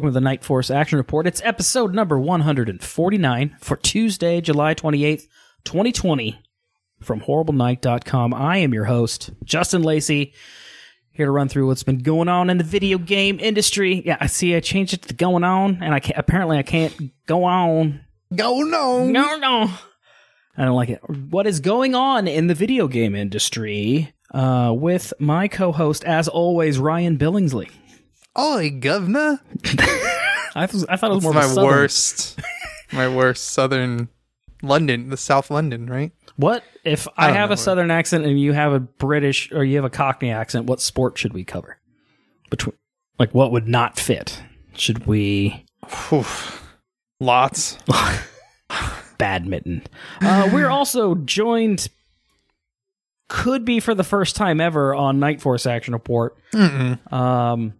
Welcome to the Night Force Action Report. It's episode number 149 for Tuesday, July 28th, 2020 from horriblenight.com. I am your host, Justin Lacey, here to run through what's been going on in the video game industry. Yeah, I see I changed it to going on, and I can't, apparently I can't go on. Go no. No, no. I don't like it. What is going on in the video game industry uh, with my co host, as always, Ryan Billingsley. Oi, governor. I, th- I thought it was more my southern- worst. my worst southern London, the South London, right? What if I, I have a what- southern accent and you have a British or you have a Cockney accent? What sport should we cover? Between like what would not fit? Should we Whew. Lots. badminton? Uh, we're also joined. Could be for the first time ever on Night Force Action Report. Mm-mm. Um,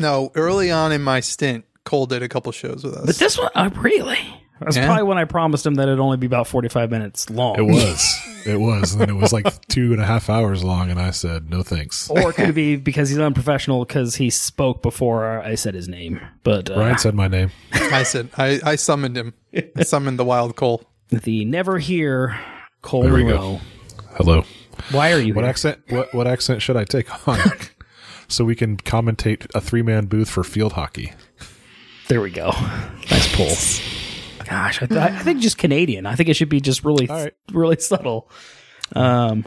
No, early on in my stint, Cole did a couple shows with us. but this one, uh, really, that's Yeah. probably when I promised him that it'd only be about forty-five minutes long. It was. It was. And then it was like two and a half hours long, and I said, no thanks. or it could be because he's unprofessional because he spoke before I said his name. But uh, Ryan said my name. I said I, I summoned him. I summoned the wild Cole. the never here Cole There we go. Hello. Why are you What here? accent? What what accent should I take on? so we can commentate a three man booth for field hockey. There we go. Nice pull. Gosh, I, th- I think just Canadian. I think it should be just really, All right. really subtle. Um,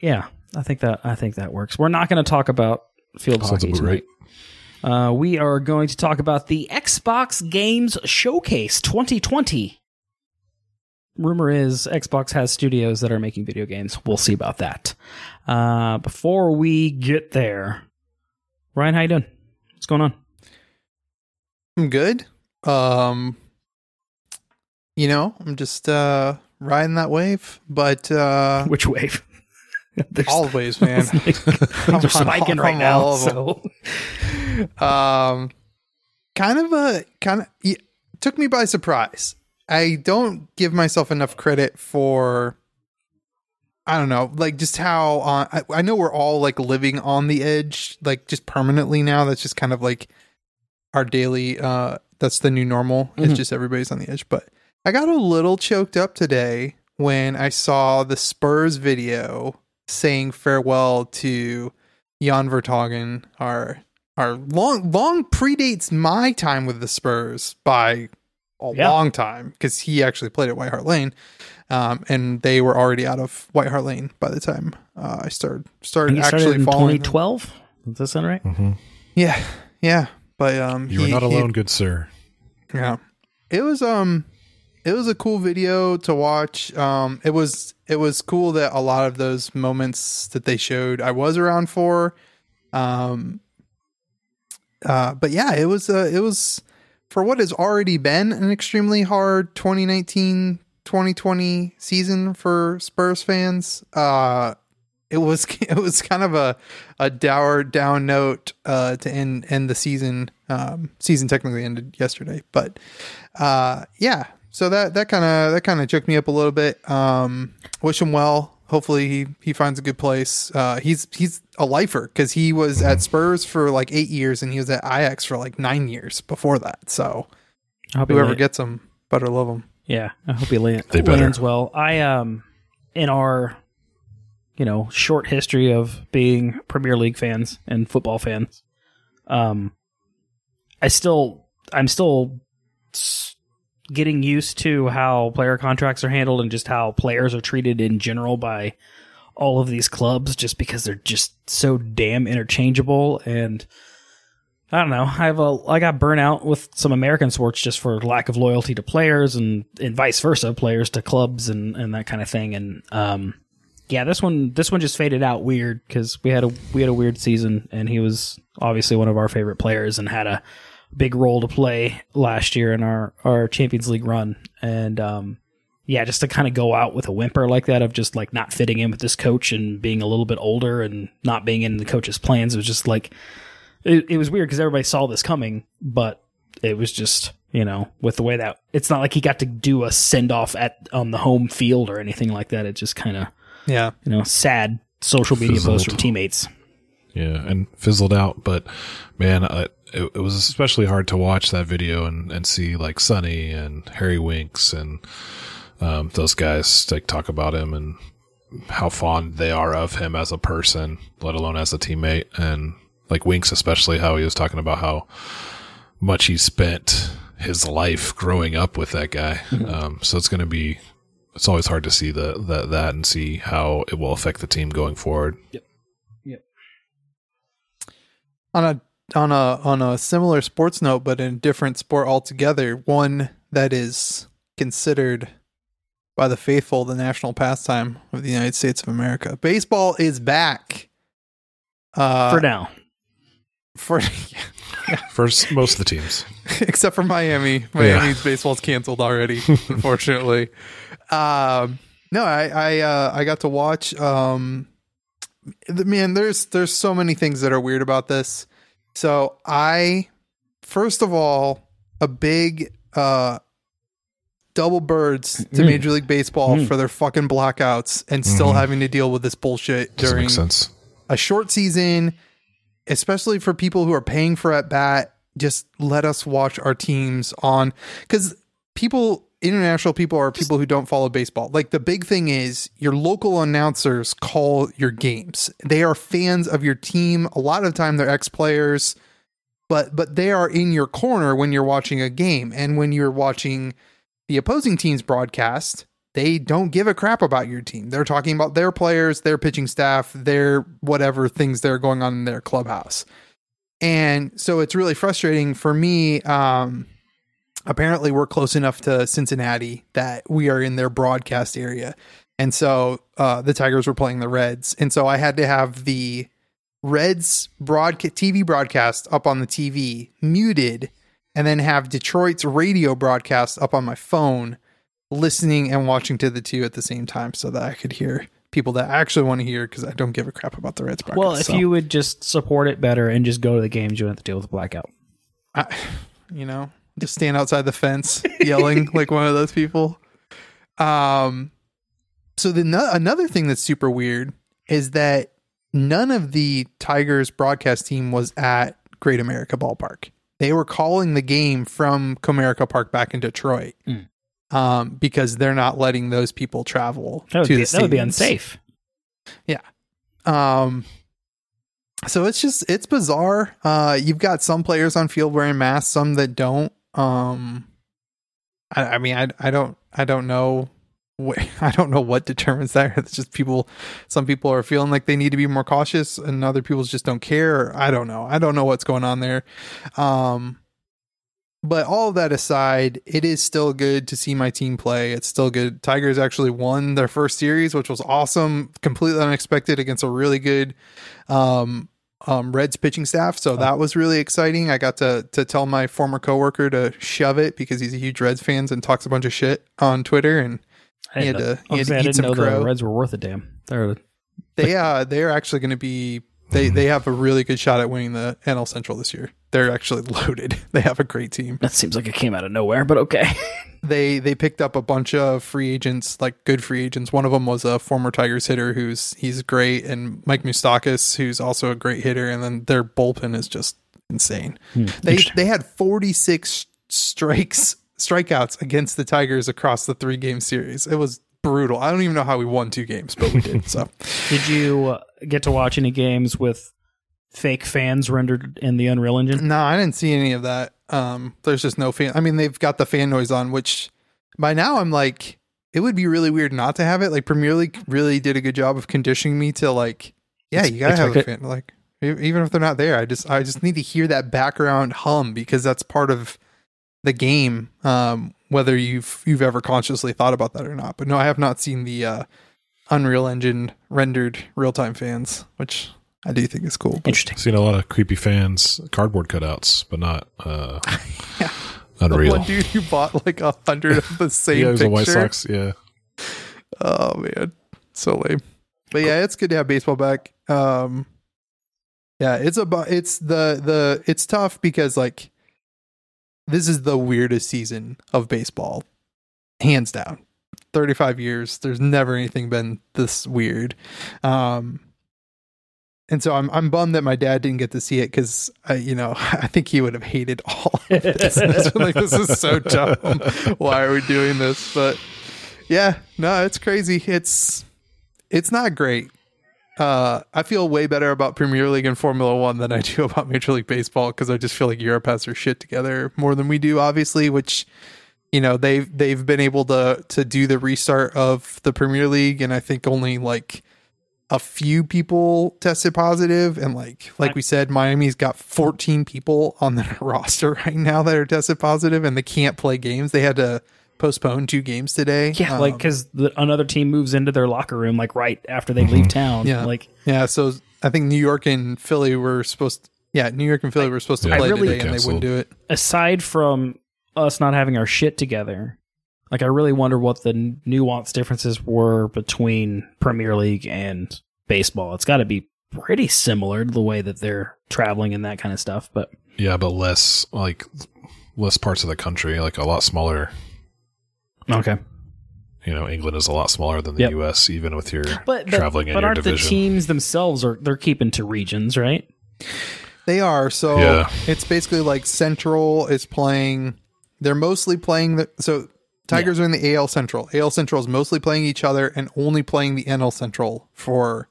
yeah, I think that I think that works. We're not going to talk about field Sounds hockey about tonight. Uh, we are going to talk about the Xbox Games Showcase 2020. Rumor is Xbox has studios that are making video games. We'll see about that. Uh, before we get there, Ryan, how you doing? What's going on? I'm good. Um, you know, I'm just uh riding that wave, but uh Which wave? There's- always, man. Things I'm spiking right now. all. So um kind of a kind of yeah, took me by surprise i don't give myself enough credit for i don't know like just how on I, I know we're all like living on the edge like just permanently now that's just kind of like our daily uh that's the new normal Mhm. it's just everybody's on the edge but i got a little choked up today when i saw the spurs video saying farewell to jan vertonghen our our long long predates my time with the Spurs by a Yeah. long time because he actually played at White Hart Lane, um, and they were already out of White Hart Lane by the time uh, I started started he started actually in following. 2012. Does that sound right? hmm Yeah, yeah, but um, You are he- not he- alone, good sir. yeah. It was um it was a cool video to watch. Um it was it was cool that a lot of those moments that they showed I was around for. Um uh but yeah, it was uh it was for what has already been an extremely hard 2019 2020 season for Spurs fans. Uh it was it was kind of a a dour down note uh to end end the season. Um season technically ended yesterday, but uh yeah. So that that kind of that kind of took me up a little bit. Um wish him well. Hopefully he he finds a good place. Uh he's he's a lifer cuz he was at Spurs for like 8 years and he was at Ajax for like 9 years before that. So I hope he whoever land- gets him better love him. Yeah, I hope he land, They better. lands well. I um in our you know short history of being Premier League fans and football fans, um, I still I'm still getting used to how player contracts are handled and just how players are treated in general by all of these clubs just because they're just so damn interchangeable and I don't know. I have a I got burnt out with some American sports just for lack of loyalty to players and and vice versa, players to clubs and and that kind of thing. And um, yeah, this one this one just faded out weird because we had a we had a weird season and he was obviously one of our favorite players and had a big role to play last year in our our Champions League run. And um, yeah, just to kind of go out with a whimper like that of just like not fitting in with this coach and being a little bit older and not being in the coach's plans was just like it, it was weird because everybody saw this coming, but it was just you know with the way that it's not like he got to do a send off at on the home field or anything like that. It just kind of Yeah. you know sad social media posts from teammates. Yeah, and fizzled out. But man, I, it, it was especially hard to watch that video and, and see like Sonny and Harry Winks and um, those guys like talk about him and how fond they are of him as a person, let alone as a teammate. And like Winks, especially how he was talking about how much he spent his life growing up with that guy. Um, so it's going to be, it's always hard to see the, that, that and see how it will affect the team going forward. Yep. Yep. on a on a on a similar sports note, but in a different sport altogether, one that is considered by the faithful the national pastime of the United States of America. Baseball is back. Uh, For now. For For most of the teams. except for Miami. Miami's baseball's canceled already, unfortunately. Um, no, I I uh, I got to watch. Um, man, there's there's so many things that are weird about this. So I, first of all, a big uh, double birds to Mm. Major League Baseball Mm. for their fucking blackouts and still Mhm. having to deal with this bullshit Doesn't during make sense. a short season, especially for people who are paying for at bat, just let us watch our teams on because people, international people, are people who don't follow baseball. Like the big thing is your local announcers call your games. They are fans of your team. A lot of time they're ex players, but but they are in your corner when you're watching a game and when you're watching the opposing team's broadcast they don't give a crap about your team. They're talking about their players, their pitching staff, their whatever things that are going on in their clubhouse. And so it's really frustrating for me. Um, apparently, we're close enough to Cincinnati that we are in their broadcast area. And so uh, the Tigers were playing the Reds. And so I had to have the Reds broadcast TV broadcast up on the TV muted and then have Detroit's radio broadcast up on my phone listening and watching to the two at the same time so that I could hear people that I actually want to hear because I don't give a crap about the Reds broadcast. Well, if So, you would just support it better and just go to the games, you wouldn't have to deal with the blackout. I, you know, just stand outside the fence yelling like one of those people. Um, so the no- another thing that's super weird is that none of the Tigers broadcast team was at Great America Ballpark. They were calling the game from Comerica Park back in Detroit. Mm. Um, because they're not letting those people travel That would, to be, the that would be unsafe. Um, so it's just it's bizarre. Uh, you've got some players on field wearing masks, some that don't. Um, I, I mean, I I don't I don't know. What, I don't know what determines that. It's just people. Some people are feeling like they need to be more cautious, and other people just don't care. I don't know. I don't know what's going on there. Um, but all of that aside, it is still good to see my team play. It's still good. Tigers actually won their first series, which was awesome, completely unexpected against a really good um, um, Reds pitching staff. So that was really exciting. I got to to tell my former coworker to shove it because he's a huge Reds fan and talks a bunch of shit on Twitter. And I He had to- he had to I eat some know crow. the Reds were worth a damn. They're they uh they're actually going to be they they have a really good shot at winning the NL Central this year. They're actually loaded. They have a great team. that seems like it came out of nowhere, but okay. they they picked up a bunch of free agents, like good free agents. One of them was a former Tigers hitter who's he's great, and Mike Moustakas, who's also a great hitter. And then their bullpen is just insane. Hmm, They they had forty six strikes strikeouts against the Tigers across the three game series. It was brutal. I don't even know how we won two games, but we did. So Did you uh, get to watch any games with fake fans rendered in the Unreal Engine? no, I didn't see any of that. Um, there's just no fan. I mean, they've got the fan noise on, which by now I'm like, it would be really weird not to have it. Like Premier League really did a good job of conditioning me to like, yeah, you gotta have a fan. Like even if they're not there, I just I just need to hear that background hum because that's part of the game. Um, whether you've you've ever consciously thought about that or not. But no, I have not seen the uh, Unreal Engine rendered real time fans, which I do think it's cool. But Interesting. Seen a lot of creepy fans cardboard cutouts, but not uh, Yeah. the Unreal. one dude who bought like a hundred of the same yeah, it was picture. a White Sox. Yeah, Oh man, so lame. But yeah, it's good to have baseball back. Um, yeah, it's about it's the the it's tough because like this is the weirdest season of baseball, hands down. Thirty five years, there's never anything been this weird. Um, and so I'm I'm bummed that my dad didn't get to see it because I you know I think he would have hated all of this. It's like this is so dumb. Why are we doing this? But yeah, no, it's crazy. It's it's not great. Uh, I feel way better about Premier League and Formula One than I do about Major League Baseball because I just feel like Europe has their shit together more than we do, obviously. Which, you know, they've they've been able to to do the restart of the Premier League, and I think only like a few people tested positive, and like like we said, Miami's got 14 people on their roster right now that are tested positive, and they can't play games. They had to postpone two games today. Yeah, like Um, because another team moves into their locker room like right after they leave town. Yeah. like Yeah, so I think New York and Philly were supposed. to, yeah, New York and Philly were supposed to Yeah, play I really- today, and they wouldn't do it. aside from us not having our shit together, like I really wonder what the n- nuance differences were between Premier League and baseball. It's got to be pretty similar to the way that they're traveling and that kind of stuff. But Yeah, but less like less parts of the country, like a lot smaller. okay, You know, England is a lot smaller than the Yep. U.S. Even with your but but, traveling in but your aren't division. the teams themselves are they're keeping to regions, right? They are so. Yeah. It's basically like Central is playing. They're mostly playing the so. Tigers are in the AL Central. AL Central is mostly playing each other and only playing the NL Central for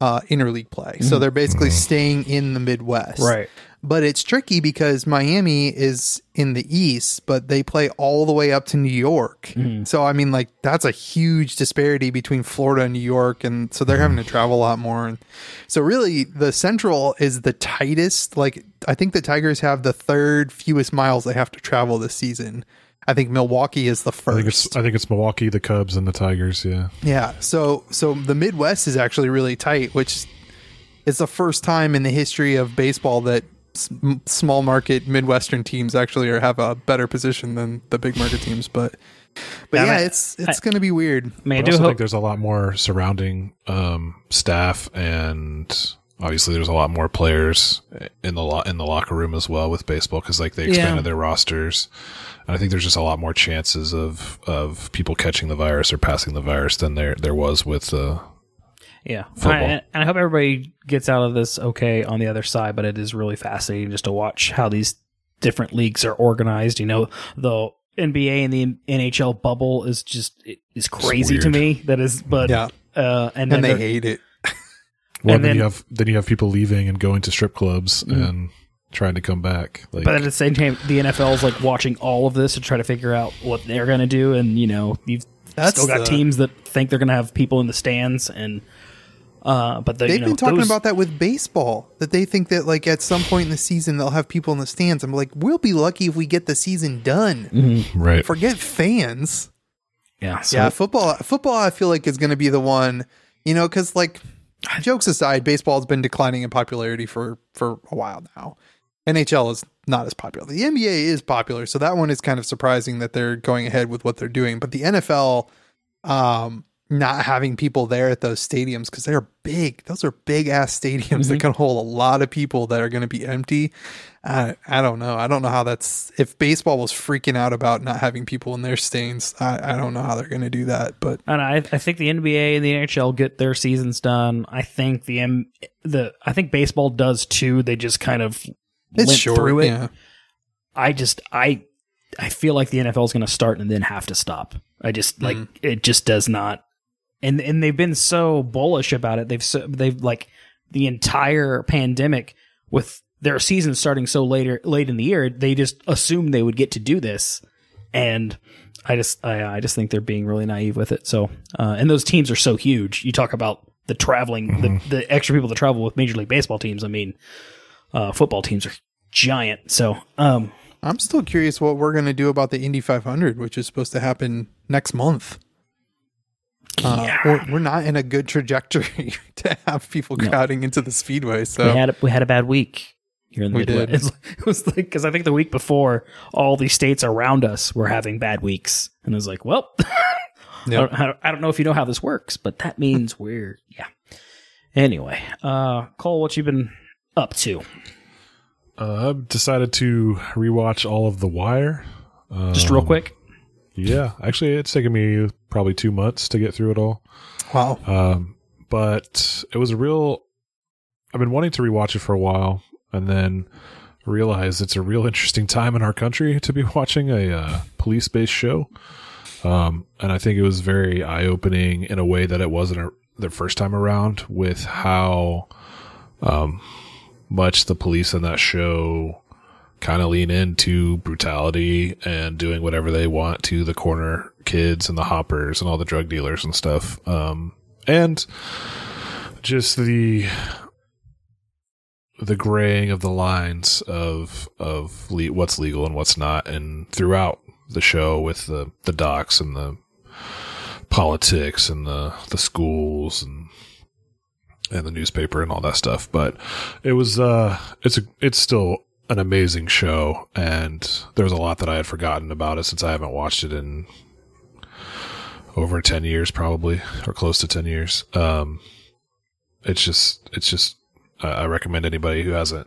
uh, interleague play. So they're basically staying in the Midwest. Right. But it's tricky because Miami is in the East, but they play all the way up to New York. So, I mean, like, that's a huge disparity between Florida and New York. And so they're having to travel a lot more. And so, really, the Central is the tightest. Like, I think the Tigers have the third fewest miles they have to travel this season. I think Milwaukee is the I think first. it's I think it's Milwaukee, the Cubs, and the Tigers. Yeah, Yeah. So so the Midwest is actually really tight, which is the first time in the history of baseball that s- m- small market Midwestern teams actually are, have a better position than the big market teams. But but Yeah, yeah, I- it's it's going to be weird. I mean, I But I do also hope think there's a lot more surrounding um, staff, and obviously there's a lot more players in the lo- in the locker room as well with baseball because like they expanded Yeah. their rosters. And I think there's just a lot more chances of of people catching the virus or passing the virus than there there was with uh, Yeah, and I, and I hope everybody gets out of this okay on the other side. But it is really fascinating just to watch how these different leagues are organized. You know, the NBA and the NHL bubble is just it is crazy to me. That is, but Yeah, uh, and then and they they're- hate it. well, And then, then- you have then you have people leaving and going to strip clubs Mhm. and trying to come back. Like, but at the same time, the NFL is like watching all of this to try to figure out what they're going to do. And you know, you've That's still got the- teams that think they're going to have people in the stands, and uh, but the, They've you know, been talking those- about that with baseball. That they think that like at some point in the season they'll have people in the stands. I'm like, we'll be lucky if we get the season done. Mhm. right. Forget fans. yeah, so yeah, football. Football, I feel like is going to be the one. You know, because like, jokes aside, baseball's been declining in popularity for for a while now. NHL is not as popular. The NBA is popular, so that one is kind of surprising that they're going ahead with what they're doing. But the NFL, um, not having people there at those stadiums because they're big. Those are big ass stadiums that can hold a lot of people that are going to be empty. I, I don't know. I don't know how that's. If baseball was freaking out about not having people in their stands, I, I don't know how they're going to do that. But And I, I think the NBA and the NHL get their seasons done. I think the M, the I think baseball does too. They just kind of it's limp short. through it. Yeah. I just I I feel like the NFL is going to start and then have to stop. I just like it just does not. And and they've been so bullish about it. They've so, they've like the entire pandemic with their season starting so later late in the year. They just assumed they would get to do this, and I just I I just think they're being really naive with it. So uh, and those teams are so huge. You talk about the traveling, the the extra people that travel with Major League Baseball teams. I mean, uh, football teams are giant. So um, I'm still curious what we're going to do about the Indy 500, which is supposed to happen next month. Uh, Yeah. we're, we're not in a good trajectory to have people No. crowding into the speedway. So we had a, we had a bad week here in the We Midwest. did. It was like because I think the week before all these states around us were having bad weeks, and I was like, well, I, Yep. don't, I don't- I don't know if you know how this works, but that means we're yeah. Anyway, uh, Cole, what you been up to? Uh, I've decided to rewatch all of The Wire. Just real Um, quick. Yeah, actually, it's taken me probably two months to get through it all. wow. Um, but it was a real I've been wanting to rewatch it for a while, and then realize it's a real interesting time in our country to be watching a uh, police based show. Um, and I think it was very eye opening in a way that it wasn't a, the first time around with how um, much the police in that show kind of lean into brutality and doing whatever they want to the corner kids and the hoppers and all the drug dealers and stuff. Um, and just the the graying of the lines of of le- what's legal and what's not, and throughout the show with the the docs and the politics and the the schools and and the newspaper and all that stuff. But it was uh it's a it's still an amazing show and there's a lot that I had forgotten about it since I haven't watched it in over 10 years probably or close to 10 years. Um it's just it's just uh, I recommend anybody who hasn't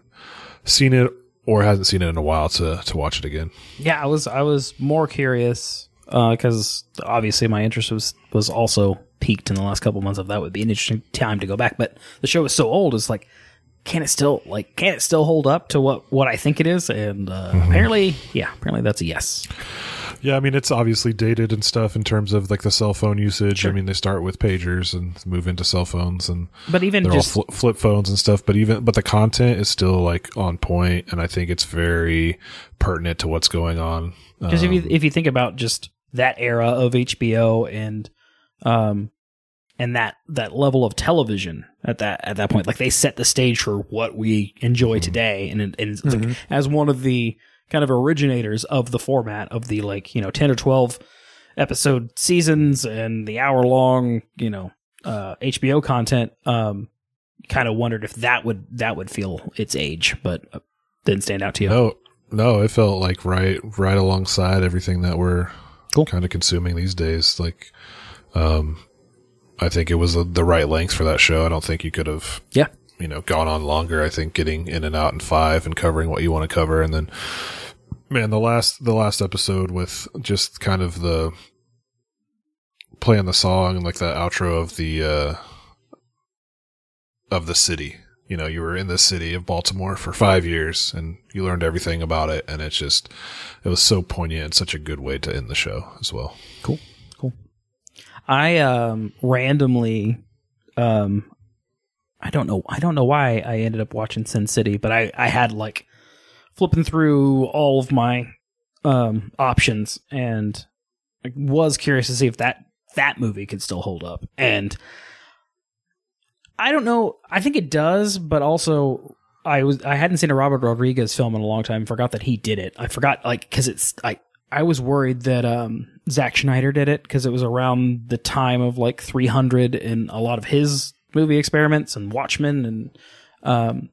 seen it or hasn't seen it in a while to to watch it again. Yeah, I was I was more curious because obviously my interest was was also peaked in the last couple months of that would be an interesting time to go back. But the show is so old, it's like can it still like can it still hold up to what what I think it is? And uh, apparently, yeah, apparently that's a yes. Yeah, I mean it's obviously dated and stuff in terms of like the cell phone usage. I mean they start with pagers and move into cell phones and But even they're just all fl- flip phones and stuff. But even but the content is still like on point, and I think it's very pertinent to what's going on. Because if Um, you if you think about just that era of HBO and um and that that level of television at that at that point, like they set the stage for what we enjoy today, and and it's like, as one of the kind of originators of the format of the like you know ten or twelve episode seasons and the hour long you know uh HBO content, um, kind of wondered if that would that would feel its age, but uh, didn't stand out to you. No, no, it felt like right, right alongside everything that we're Cool. kind of consuming these days. Like, um, I think it was the, right length for that show. I don't think you could have, Yeah. you know, gone on longer. I think getting in and out in five and covering what you want to cover, and then, man, the last the last episode with just kind of the playing the song and like the outro of the uh of the city. You know, you were in the city of Baltimore for five years and you learned everything about it. And it's just, it was so poignant and such a good way to end the show as well. I um randomly um I don't know I don't know why I ended up watching Sin City, but I I had like flipping through all of my um options and I was curious to see if that that movie could still hold up. And I don't know, I think it does, but also I was I hadn't seen a Robert Rodriguez film in a long time. Forgot that he did it. I forgot like cuz it's I I was worried that um, Zack Snyder did it because it was around the time of like 300 and a lot of his movie experiments and Watchmen and um,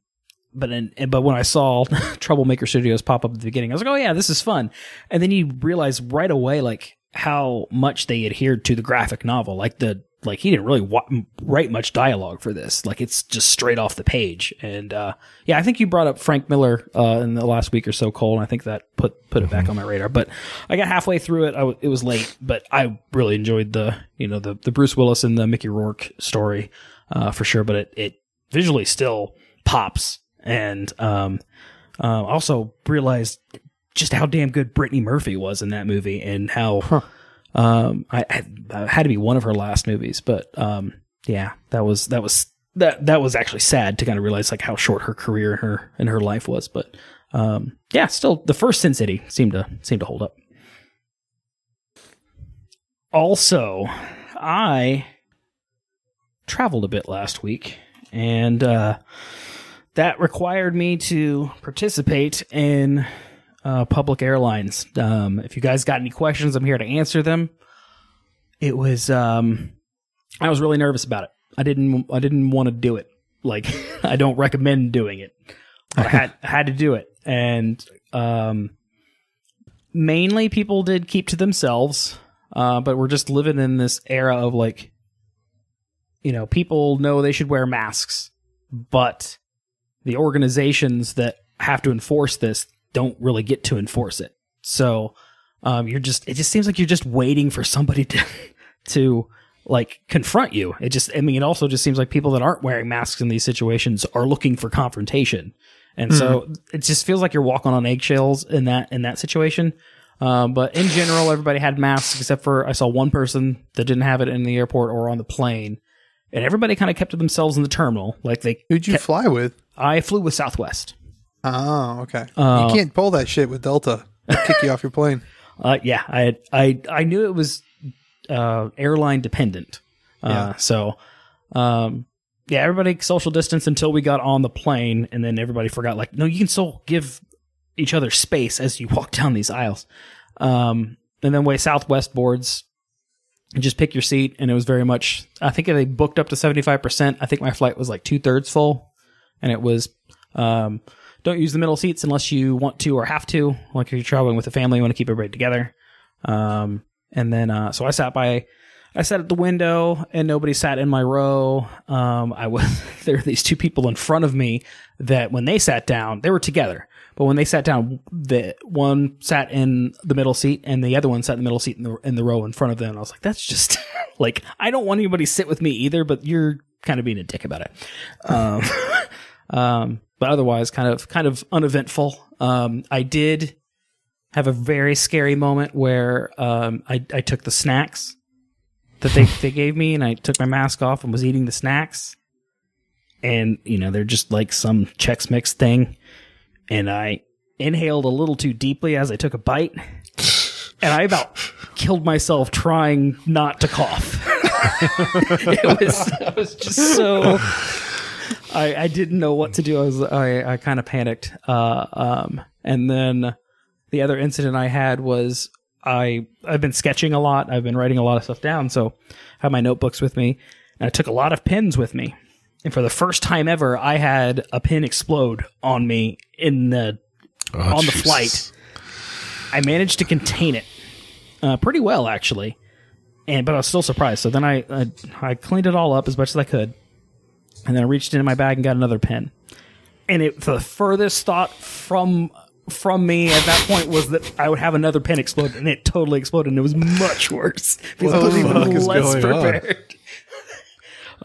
but in, but when I saw Troublemaker Studios pop up at the beginning, I was like, oh yeah, this is fun. And then you realize right away like how much they adhered to the graphic novel, like the like he didn't really wa- write much dialogue for this. Like it's just straight off the page. And uh, yeah, I think you brought up Frank Miller uh, in the last week or so, Cole, and I think that put put it back on my radar. But I got halfway through it. I w- it was late, but I really enjoyed the you know the the Bruce Willis and the Mickey Rourke story uh, for sure. But it it visually still pops, and um, uh, also realized just how damn good Brittany Murphy was in that movie, and how um, I, I that had to be one of her last movies, but um, yeah, that was that was that that was actually sad to kind of realize like how short her career and her and her life was. But um, yeah, still the first Sin City seemed to seemed to hold up. Also, I traveled a bit last week, and uh, that required me to participate in uh, public airlines. Um, if you guys got any questions, I'm here to answer them. It was um, I was really nervous about it. I didn't I didn't want to do it. Like I don't recommend doing it. I had had to do it, and um, mainly people did keep to themselves. Uh, but we're just living in this era of like, you know, people know they should wear masks, but the organizations that have to enforce this don't really get to enforce it. So um, you're just it just seems like you're just waiting for somebody to to like confront you. It just, I mean, it also just seems like people that aren't wearing masks in these situations are looking for confrontation. And so it just feels like you're walking on eggshells in that, in that situation. Um, but in general, everybody had masks except for I saw one person that didn't have it in the airport or on the plane. And everybody kind of kept to themselves in the terminal. Like they, Who'd you fly with? I flew with Southwest. Oh, okay. Uh, you can't pull that shit with Delta. They'll kick you off your plane. Uh, yeah, I I I knew it was uh, airline dependent. Uh, Yeah. So, um, yeah, everybody social distance until we got on the plane, and then everybody forgot. Like, no, you can still give each other space as you walk down these aisles. Um, and then way Southwest boards, you just pick your seat, and it was very much. I think they booked up to seventy five percent. I think my flight was like two thirds full, and it was. Um, don't use the middle seats unless you want to or have to. Like if you're traveling with a family, you want to keep everybody together. Um, and then, uh, so I sat by, I sat at the window and nobody sat in my row. Um, I was, there were these two people in front of me that when they sat down, they were together. But when they sat down, the one sat in the middle seat and the other one sat in the middle seat in the, in the row in front of them. And I was like, that's just like, I don't want anybody to sit with me either, but you're kind of being a dick about it. Um, um, but otherwise kind of, kind of uneventful. Um, I did, have a very scary moment where um, I, I took the snacks that they, they gave me and I took my mask off and was eating the snacks. And, you know, they're just like some Chex Mix thing. And I inhaled a little too deeply as I took a bite. And I about killed myself trying not to cough. it was, I was just so. I, I didn't know what to do. I was I, I kind of panicked. Uh, um, and then the other incident I had was I I've been sketching a lot. I've been writing a lot of stuff down, so I have my notebooks with me, and I took a lot of pens with me. And for the first time ever, I had a pin explode on me in the Oh, on the flight. I managed to contain it uh, pretty well, actually, and but I was still surprised. So then I, I I cleaned it all up as much as I could, and then I reached into my bag and got another pen. And it the furthest thought from from me at that point was that I would have another pen explode, and it totally exploded, and it was much worse because What I was even less prepared.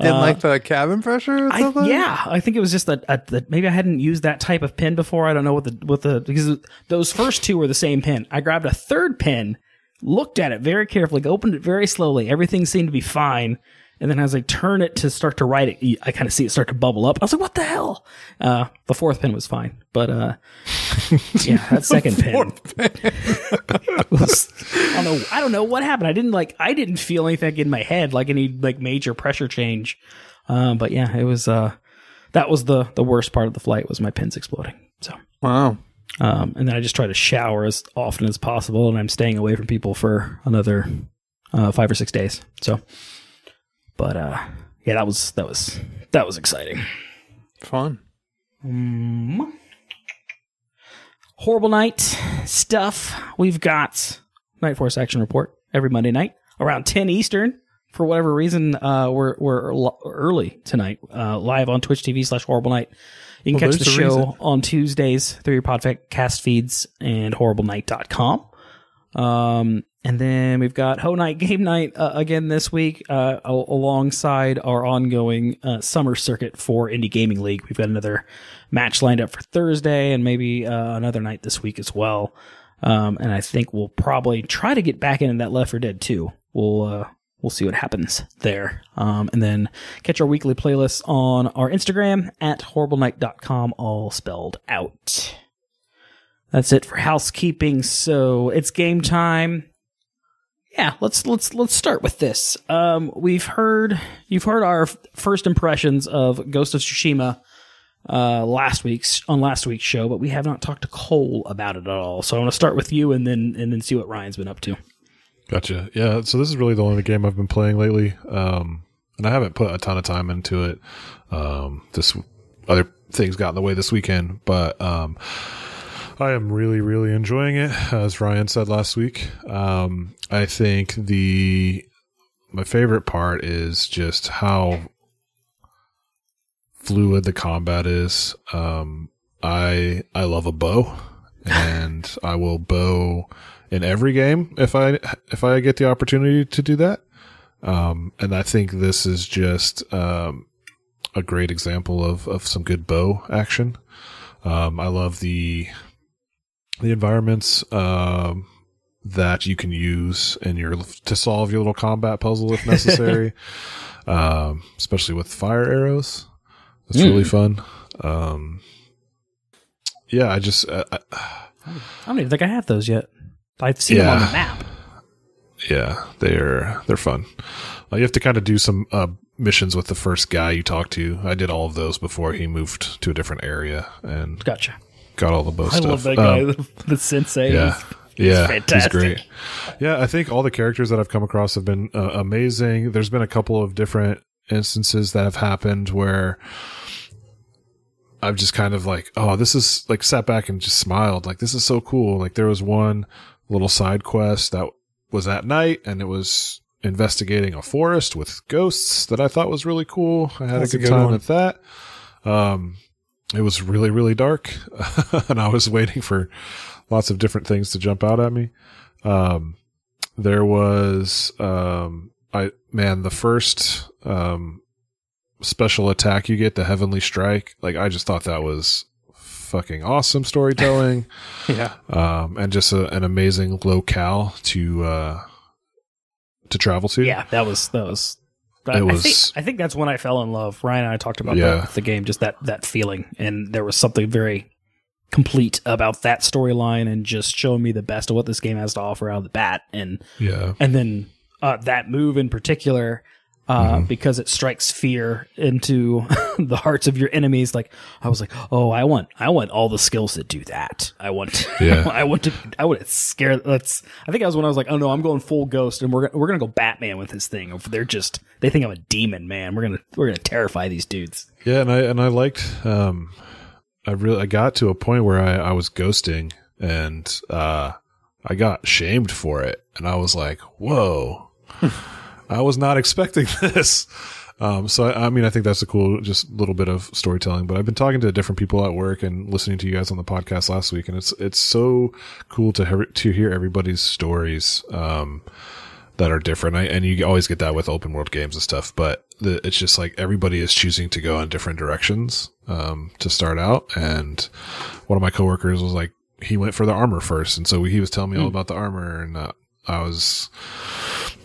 Didn't like the cabin pressure or I, something? yeah, I think it was just that, uh, that maybe I hadn't used that type of pen before. I don't know what the what the because those first two were the same pen. I grabbed a third pen, looked at it very carefully, opened it very slowly. Everything seemed to be fine. And then as I turn it to start to write it, I kind of see it start to bubble up. I was like, "What the hell?" Uh, the fourth pen was fine, but uh, yeah, that second pen was, I don't know. I don't know what happened. I didn't like. I didn't feel anything in my head, like any like major pressure change. Um, but yeah, it was. Uh, that was the the worst part of the flight was my pins exploding. So, Wow. um, and then I just try to shower as often as possible, and I'm staying away from people for another uh, five or six days. So, but uh, yeah, that was that was that was exciting. Fun. Mm. Horrible night stuff. We've got Night Force Action Report every Monday night around 10 Eastern. For whatever reason, uh, we're we're early tonight, uh, live on Twitch TV slash Horrible Night. You can Well, catch the show reason. on Tuesdays through your podcast feeds and horriblenight.com. Um, and then we've got Ho Night Game Night uh, again this week, uh, alongside our ongoing uh, summer circuit for Indie Gaming League. We've got another match lined up for Thursday and maybe uh, another night this week as well. Um, and I think we'll probably try to get back into that Left 4 Dead too. We'll uh, we'll see what happens there. Um, and then catch our weekly playlists on our Instagram at horriblenight.com, all spelled out. That's it for housekeeping. So it's game time. Yeah, let's let's let's start with this. Um, we've heard you've heard our first impressions of Ghost of Tsushima uh, last week's on last week's show, but we have not talked to Cole about it at all. So I want to start with you and then and then see what Ryan's been up to. Gotcha. Yeah. So this is really the only game I've been playing lately. Um, and I haven't put a ton of time into it. Um, this other things got in the way this weekend, but, um, I am really, really enjoying it. As Ryan said last week. Um, I think the, my favorite part is just how fluid the combat is. Um, I, I love a bow and I will bow in every game if I if I get the opportunity to do that. Um, and I think this is just um, a great example of, of some good bow action. Um, I love the the environments um, that you can use in your to solve your little combat puzzle if necessary, um, especially with fire arrows. It's Mm. really fun. Um, yeah, I just uh, I, I don't even think I have those yet. I've seen them on the map. yeah, they're they're fun. Uh, you have to kind of do some uh, missions with the first guy you talk to. I did all of those before he moved to a different area and Gotcha. Got all the bow I stuff. love that guy, Um, the, the sensei. yeah. Yeah, fantastic. he's great. Yeah, I think all the characters that I've come across have been uh, amazing. There's been a couple of different instances that have happened where I've just kind of like, oh, this is like sat back and just smiled. Like, this is so cool. Like, there was one little side quest that was at night and it was investigating a forest with ghosts that I thought was really cool. I had That's a a good, good time one. at that. Um, it was really, really dark and I was waiting for lots of different things to jump out at me. Um, there was, um, I, man, the first, um, special attack you get, the Heavenly Strike. Like, I just thought that was fucking awesome storytelling. Yeah. um, and just a, an amazing locale to, uh, to travel to. Yeah, that was that was. I, It I think I think that's when I fell in love. Ryan and I talked about Yeah. that with the game, just that that feeling, and there was something very complete about that storyline, and just showing me the best of what this game has to offer out of the bat, and Yeah. and then uh, that move in particular. Uh, Mm-hmm. because it strikes fear into the hearts of your enemies. Like I was like, oh, I want, I want all the skills that do that. I want, Yeah. I want to, I want to scare. That's. I think I was when I was like, oh no, I'm going full ghost, and we're gonna, we're gonna go Batman with this thing. Or They're just, they think I'm a demon, man. We're gonna, we're gonna terrify these dudes. Yeah, and I and I liked um I really I got to a point where I, I was ghosting and uh I got shamed for it and I was like, Whoa. I was not expecting this. Um so I, I mean I think that's a cool just little bit of storytelling. But I've been talking to different people at work and listening to you guys on the podcast last week and it's it's so cool to hear to hear everybody's stories. Um that are different. I, and you always get that with open world games and stuff, but the, it's just like everybody is choosing to go in different directions, um, to start out. And one of my coworkers was like, he went for the armor first. And so he was telling me all about the armor and, uh, I was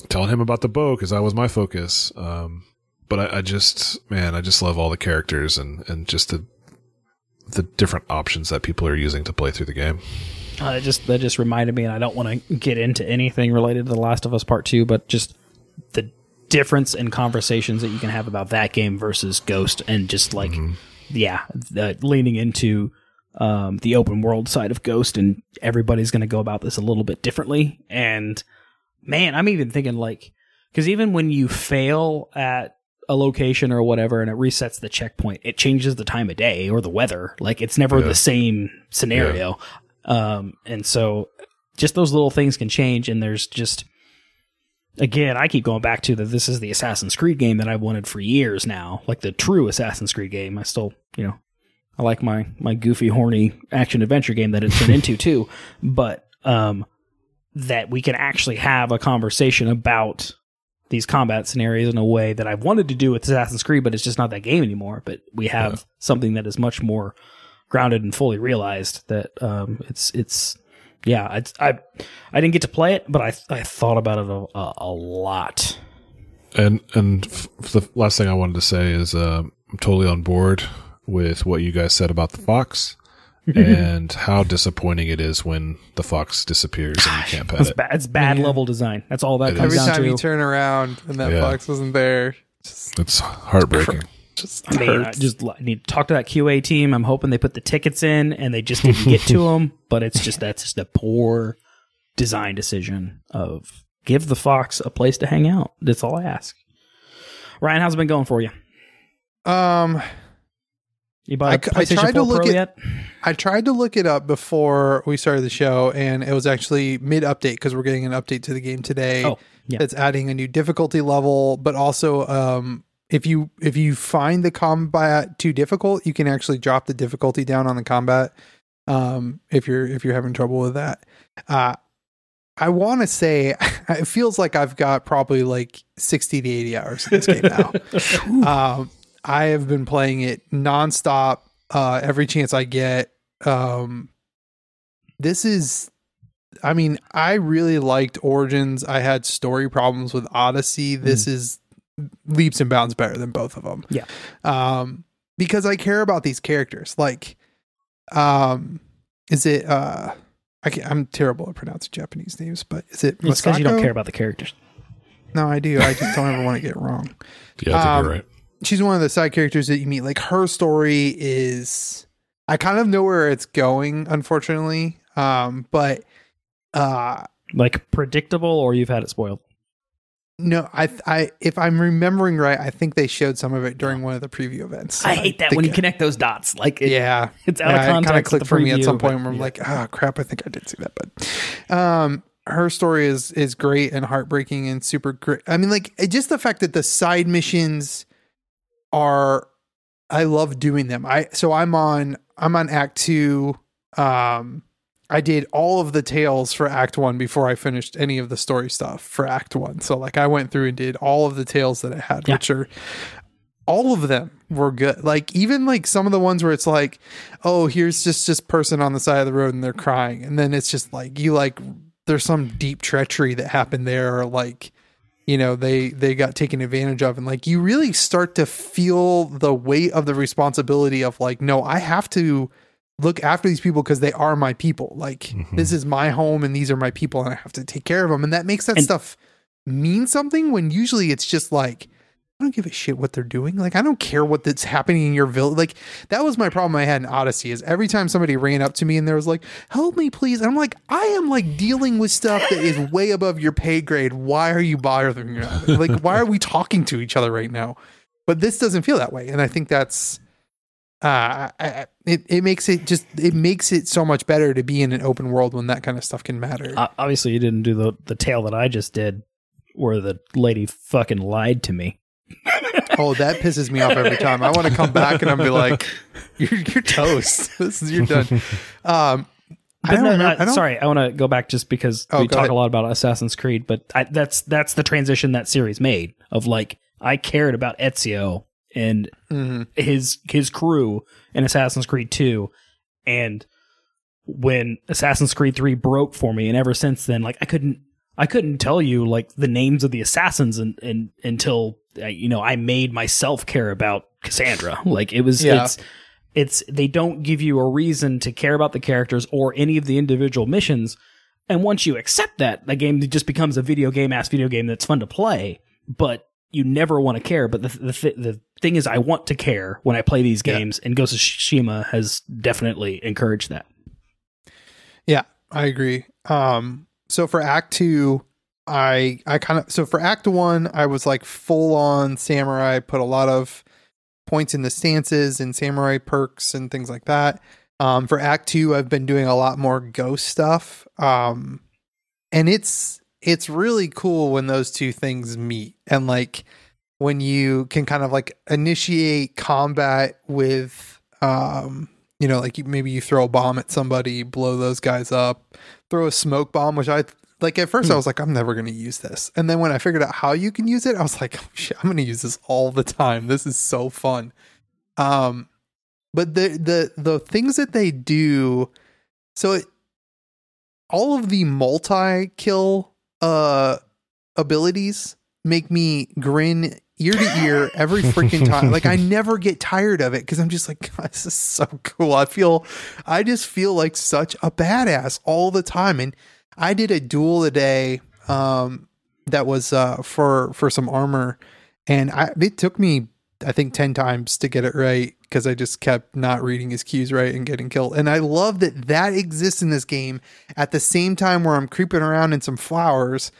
telling him about the bow because that was my focus. Um, but I, I just, man, I just love all the characters and, and just the, the different options that people are using to play through the game. Uh, just that just reminded me, and I don't want to get into anything related to The Last of Us Part Two, but just the difference in conversations that you can have about that game versus Ghost, and just like, yeah, the, leaning into um, the open world side of Ghost, and everybody's going to go about this a little bit differently. And man, I'm even thinking like, because even when you fail at a location or whatever and it resets the checkpoint it changes the time of day or the weather. Like it's never Yeah. the same scenario. Um and so just those little things can change and there's just again i keep going back to that this is the assassin's creed game that i've wanted for years now. Like the true assassin's creed game. I still you know i like my my goofy horny action adventure game that it's turned into too. But um that we can actually have a conversation about these combat scenarios in a way that I've wanted to do with Assassin's Creed, but it's just not that game anymore. But we have Yeah. something that is much more grounded and fully realized that um, it's it's yeah it's, I I didn't get to play it, but I I thought about it a, a, a lot. And and f- the last thing I wanted to say is uh, I'm totally on board with what you guys said about the fox and how disappointing it is when the fox disappears and you can't pet It's it. bad. It's bad level design. That's all that It comes Every is. down time to. you turn around and that Yeah. fox wasn't there, just It's heartbreaking. just I mean, I hurts. just I need to talk to that QA team. I'm hoping they put the tickets in and they just didn't get to them. But it's just that's just a poor design decision of give the fox a place to hang out. That's all I ask. Ryan, how's it been going for you? um. You bought I I tried to look Pro at- yet? I tried to look it up before we started the show, and it was actually mid update because we're getting an update to the game today. Oh, yeah. That's adding a new difficulty level, but also um, if you if you find the combat too difficult, you can actually drop the difficulty down on the combat. Um, if you're if you're having trouble with that, uh, I want to say it feels like I've got probably like 60 to 80 hours in this game now. um, I have been playing it nonstop, uh, every chance I get. Um, this is, I mean, I really liked Origins. I had story problems with Odyssey. This is leaps and bounds better than both of them. Yeah. Um, because I care about these characters. Like, um, is it, uh, I can, I'm terrible at pronouncing Japanese names, but is it It's because you don't care about the characters. No, I do. I just don't ever want to get it wrong. Yeah, I think Um, you're right. She's one of the side characters that you meet. Like her story is, I kind of know where it's going, unfortunately. Um, but uh, Like predictable, or you've had it spoiled. no, I, I, if I'm remembering right, I think they showed some of it during one of the preview events. I hate that think- when you connect those dots. Like, it, yeah, it's out Yeah, of it kind of context. clicked the for me at preview, some but- point where I'm yeah. like, oh crap, I think I did see that. But um, her story is is great and heartbreaking and super great. I mean, like just the fact that the side missions are, I love doing them. I so I'm on I'm on Act Two. Um, I did all of the tales for Act One before I finished any of the story stuff for Act One. So like I went through and did all of the tales that I had, Yeah. which are all of them were good. Like even like some of the ones where it's like, oh, here's just this person on the side of the road and they're crying, and then it's just like you like there's some deep treachery that happened there, or like you know they they got taken advantage of, and like you really start to feel the weight of the responsibility of like, no, I have to look after these people because they are my people. Like mm-hmm. this is my home and these are my people, and I have to take care of them, and that makes that And- stuff mean something when usually it's just like I don't give a shit what they're doing. Like I don't care what that's happening in your village. Like that was my problem I had in Odyssey is every time somebody ran up to me and there was like, "Help me, please," and I'm like, I am like dealing with stuff that is way above your pay grade. Why are you bothering? Like why are we talking to each other right now? But this doesn't feel that way, and I think that's uh, I, it it makes it just it makes it so much better to be in an open world when that kind of stuff can matter. Obviously, you didn't do the the tale that I just did, where the lady fucking lied to me. Oh, that pisses me off every time. I want to come back and I'm be like, "You're you're toast. This is you're done." Um, I no, remember. I don't, sorry, I want to go back just because Oh, we talk ahead. a lot about Assassin's Creed, but I, that's that's the transition that series made of like I cared about Ezio and Mhm. his his crew in Assassin's Creed 2 and when Assassin's Creed 3 broke for me and ever since then like I couldn't I couldn't tell you like the names of the assassins and, and until uh, you know I made myself care about Cassandra like it was Yeah. it's it's they don't give you a reason to care about the characters or any of the individual missions and once you accept that the game just becomes a video game ass video game that's fun to play but you never want to care but the the, th- the thing is I want to care when I play these Yeah. games and Ghost of Tsushima has definitely encouraged that Yeah, I agree. Um, so for Act Two, I I kind of so for Act One, I was like full on samurai. Put a lot of points in the stances and samurai perks and things like that. Um, for Act Two, I've been doing a lot more ghost stuff. Um, and it's it's really cool when those two things meet and like when you can kind of like initiate combat with um you know like you, maybe you throw a bomb at somebody blow those guys up throw a smoke bomb which i like at first i was like i'm never going to use this and then when i figured out how you can use it i was like shit, i'm going to use this all the time this is so fun um but the the the things that they do so it all of the multi kill uh abilities make me grin ear to ear every freaking time. Like I never get tired of it because I'm just like, God, this is so cool. I feel, I just feel like such a badass all the time. And I did a duel today um, that was uh, for for some armor, and I it took me I think ten times to get it right because I just kept not reading his cues right and getting killed. And I love that that exists in this game at the same time where I'm creeping around in some flowers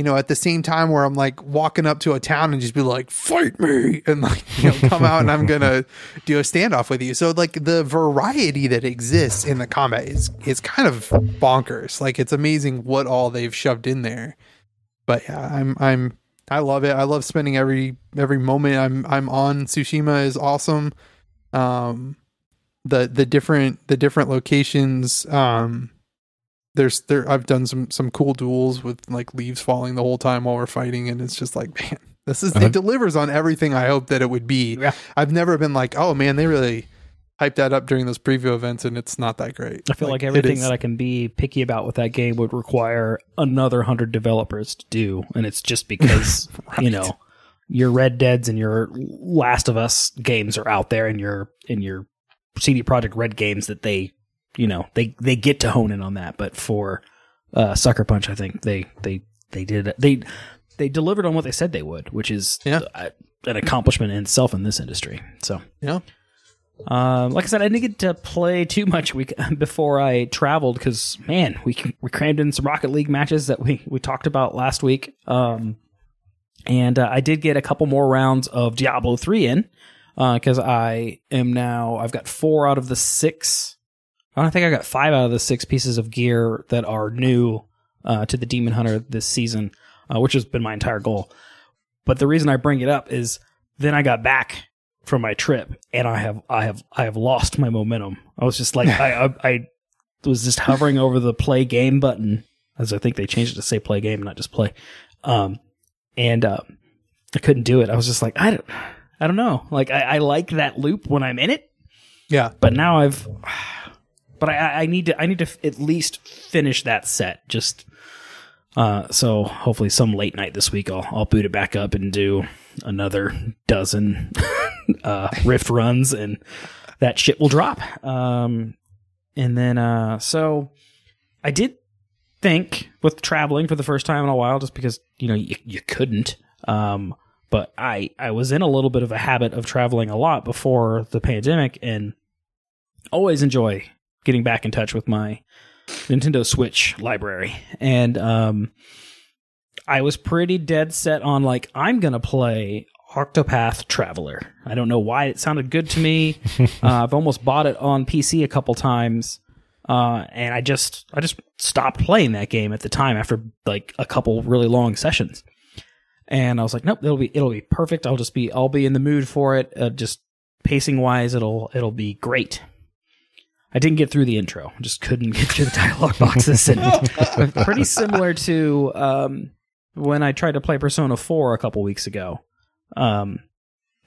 you know, at the same time where I'm like walking up to a town and just be like, fight me, and like, you know, come out and I'm gonna do a standoff with you. So like the variety that exists in the combat is is kind of bonkers. Like it's amazing what all they've shoved in there. But yeah, I'm I'm I love it. I love spending every every moment I'm I'm on Tsushima is awesome. Um the the different the different locations um there's there I've done some some cool duels with like leaves falling the whole time while we're fighting, and it's just like man, this is Uh-huh. it delivers on everything I hoped that it would be. Yeah. I've never been like, oh man, they really hyped that up during those preview events, and it's not that great. I feel like, it everything that I can be picky about with that game would require another hundred developers to do, and it's just because you know your Red Dead's and your Last of Us games are out there, and your in your CD Projekt Red games that they you know they they get to hone in on that. But for uh, Sucker Punch, I think they they they did they they delivered on what they said they would, which is Yeah. uh, an accomplishment in itself in this industry. So. yeah. Um, like I said, I didn't get to play too much week before I traveled because man, we we crammed in some Rocket League matches that we we talked about last week. Um, and uh, I did get a couple more rounds of Diablo three in because I am now I've got four out of the six. I don't think I got five out of the six pieces of gear that are new uh, to the Demon Hunter this season, uh, which has been my entire goal. But the reason I bring it up is then I got back from my trip and I have I have I have lost my momentum. I was just like I, I I was just hovering over the play game button as I think they changed it to say play game not just play. Um and um I couldn't do it. I was just like I don't I don't know. Like I, I like that loop when I'm in it, Yeah. but now I've but I- I, need to I need to at least finish that set just uh so hopefully some late night this week I'll I'll boot it back up and do another dozen uh rift runs and that shit will drop. Um and then uh so I did think with traveling for the first time in a while just because you know you, you couldn't um but I I was in a little bit of a habit of traveling a lot before the pandemic and always enjoy getting back in touch with my Nintendo Switch library. And um I was pretty dead set on like I'm going to play Octopath Traveler. I don't know why it sounded good to me. uh, I've almost bought it on PC a couple times. Uh, and I just I just stopped playing that game at the time after like a couple really long sessions. And I was like, nope, it'll be it'll be perfect. I'll just be I'll be in the mood for it. Uh, just pacing wise, it'll it'll be great. I didn't get through the intro. Just couldn't get through the dialogue boxes. And pretty similar to um, when I tried to play Persona 4 a couple weeks ago. Um,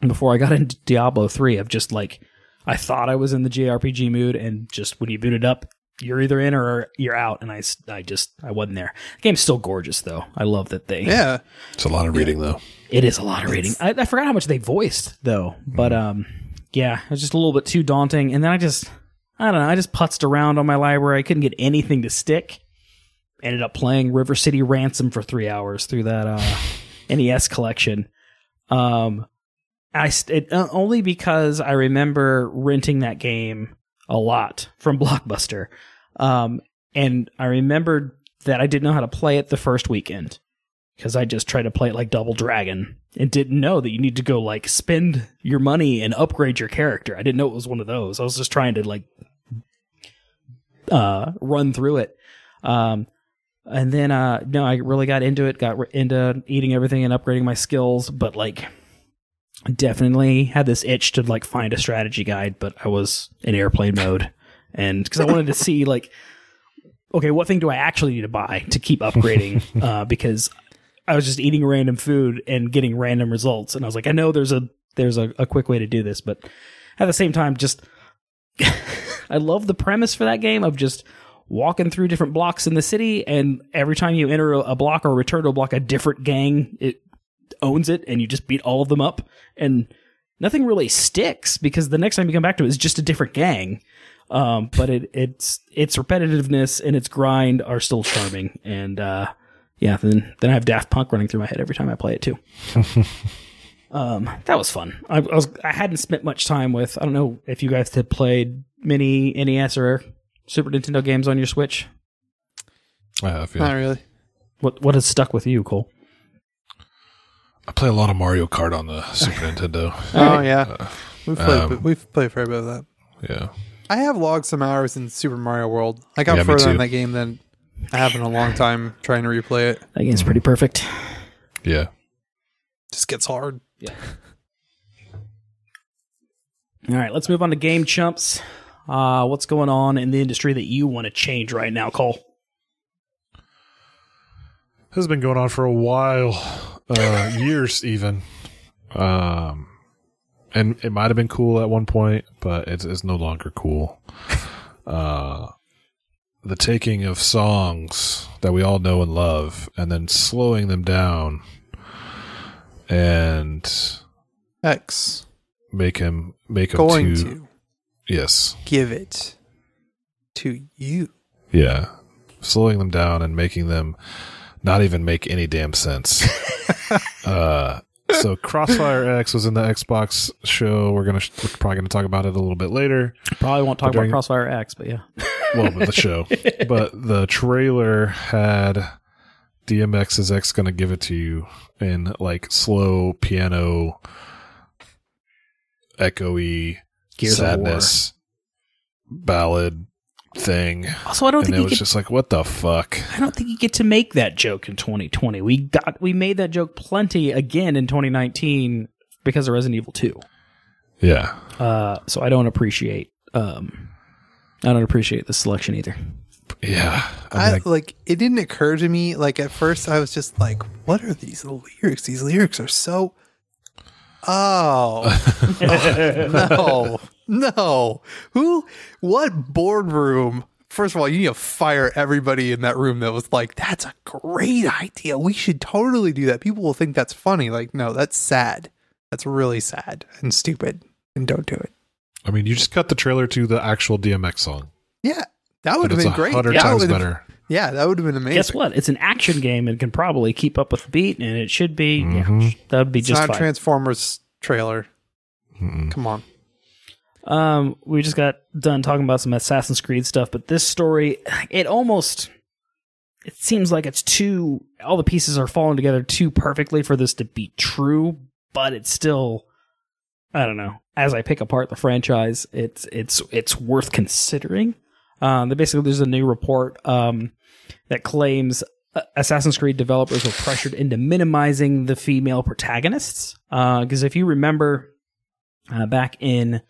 before I got into Diablo 3, of just like, I thought I was in the JRPG mood, and just when you boot it up, you're either in or you're out. And I, I just, I wasn't there. The game's still gorgeous, though. I love that they. Yeah. It's a lot of reading though. It is a lot of reading. I, I forgot how much they voiced though, but um, yeah, it was just a little bit too daunting. And then I just, I don't know, I just putzed around on my library. I couldn't get anything to stick. Ended up playing River City Ransom for three hours through that uh, NES collection. Um, I st- it, uh, only because I remember renting that game a lot from Blockbuster. Um, and I remembered that I didn't know how to play it the first weekend because I just tried to play it like Double Dragon and didn't know that you need to go like spend your money and upgrade your character. I didn't know it was one of those. I was just trying to like uh run through it. Um and then uh no, I really got into it, got re- into eating everything and upgrading my skills, but like definitely had this itch to like find a strategy guide, but I was in airplane mode and cuz I wanted to see like okay, what thing do I actually need to buy to keep upgrading uh because I was just eating random food and getting random results, and I was like, I know there's a there's a, a quick way to do this, but at the same time, just I love the premise for that game of just walking through different blocks in the city, and every time you enter a, block or return to a block, a different gang it owns it, and you just beat all of them up, and nothing really sticks because the next time you come back to it is just a different gang. Um, but it it's its repetitiveness and its grind are still charming, and uh, yeah, then then I have Daft Punk running through my head every time I play it too. um, that was fun. I, I was I hadn't spent much time with. I don't know if you guys had played many NES or Super Nintendo games on your Switch. I have, Not really. What what has stuck with you, Cole? I play a lot of Mario Kart on the Super Nintendo. Oh yeah. We've played um, we've played a fair bit of that. Yeah. I have logged some hours in Super Mario World. I got Yeah, further in that game than I have in a long time trying to replay it. That game's pretty perfect. Yeah. Just gets hard. Yeah. All right, let's move on to game chumps. Uh, what's going on in the industry that you want to change right now, Cole? This has been going on for a while, uh, years even. Um, and it might have been cool at one point, but it's, it's no longer cool. Uh, the taking of songs that we all know and love and then slowing them down and X. make him make him going too, to yes. give it to you. yeah. Slowing them down and making them not even make any damn sense. Uh so crossfire x was in the xbox show. We're gonna we're probably gonna talk about it a little bit later. Probably won't talk during- about Crossfire X, but yeah. Well the show. But the trailer had dmx is x gonna give it to you in like slow piano echoey Gears sadness ballad thing. Also, I don't and think it was get, just like what the fuck? I don't think you get to make that joke in 2020. We got we made that joke plenty again in 2019 because of Resident Evil 2. yeah. Uh, so I don't appreciate um, I don't appreciate the selection either. yeah. I I, mean, I- like it didn't occur to me like at first I was just like what are these lyrics? These lyrics are so oh. No. No. Who what boardroom? First of all you need to fire everybody in that room that was like that's a great idea. We should totally do that. People will think that's funny. Like no that's sad. That's really sad and stupid and don't do it I mean, you just cut the trailer to the actual DMX song. yeah that would have been great hundred That times would've- better. yeah that would have been amazing Guess what? It's an action game and can probably keep up with the beat, and it should be. Yeah, Mhm. that would be it's just not fine. transformers trailer Mm-mm. come on Um, we just got done talking about some Assassin's Creed stuff, but this story, it almost, it seems like it's too, all the pieces are falling together too perfectly for this to be true, but it's still, I don't know. As I pick apart the franchise, it's it's it's worth considering. Um, basically there's a new report um that claims uh, Assassin's Creed developers were pressured into minimizing the female protagonists. Because if you remember, uh, back in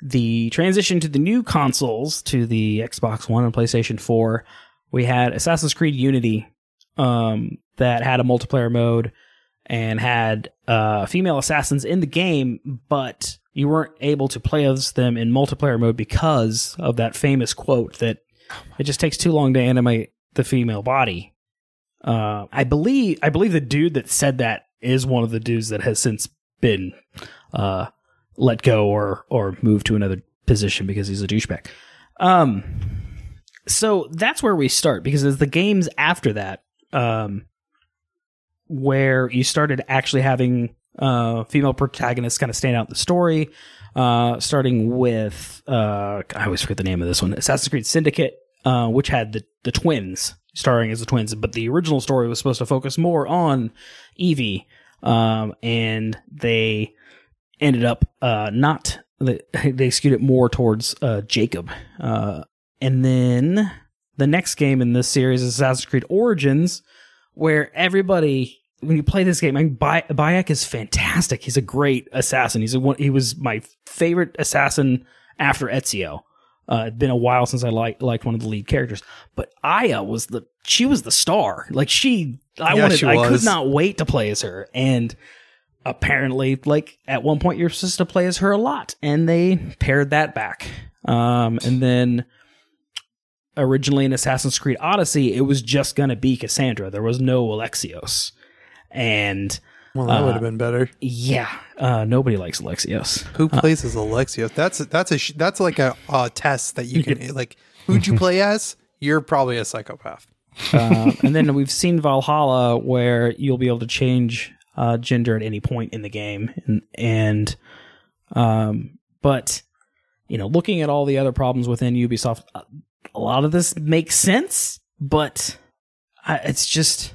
the transition to the new consoles, to the Xbox One and PlayStation 4, we had Assassin's Creed Unity um, that had a multiplayer mode and had uh, female assassins in the game, but you weren't able to play as them in multiplayer mode because of that famous quote that it just takes too long to animate the female body. Uh, I believe I believe the dude that said that is one of the dudes that has since been uh, let go or or moved to another position because he's a douchebag. Um, so that's where we start because as the games after that, um, where you started actually having uh, female protagonists kind of stand out in the story, uh, starting with uh, I always forget the name of this one, Assassin's Creed Syndicate, uh, which had the the twins starring as the twins, but the original story was supposed to focus more on Evie, um, and they ended up uh, not they, they skewed it more towards uh, Jacob, uh, and then the next game in this series is Assassin's Creed Origins, where everybody when you play this game, I mean, Bay- Bayek is fantastic. He's a great assassin. He's a, one- he was my favorite assassin after Ezio. Uh, it's been a while since I liked liked one of the lead characters, but Aya was the she was the star. Like she, I Yeah, wanted, she I could not wait to play as her. And apparently, like at one point, you're supposed to play as her a lot, and they pared that back. Um, and then originally in Assassin's Creed Odyssey, it was just gonna be Cassandra. There was no Alexios, and Well, that Uh, would have been better. yeah, uh, nobody likes Alexios. Who plays as Alexios? That's that's a sh- that's like a uh, test that you can like. Who'd you play as? You're probably a psychopath. uh, and then we've seen Valhalla, where you'll be able to change uh, gender at any point in the game, and and um, but you know, looking at all the other problems within Ubisoft, uh, a lot of this makes sense, but I, it's just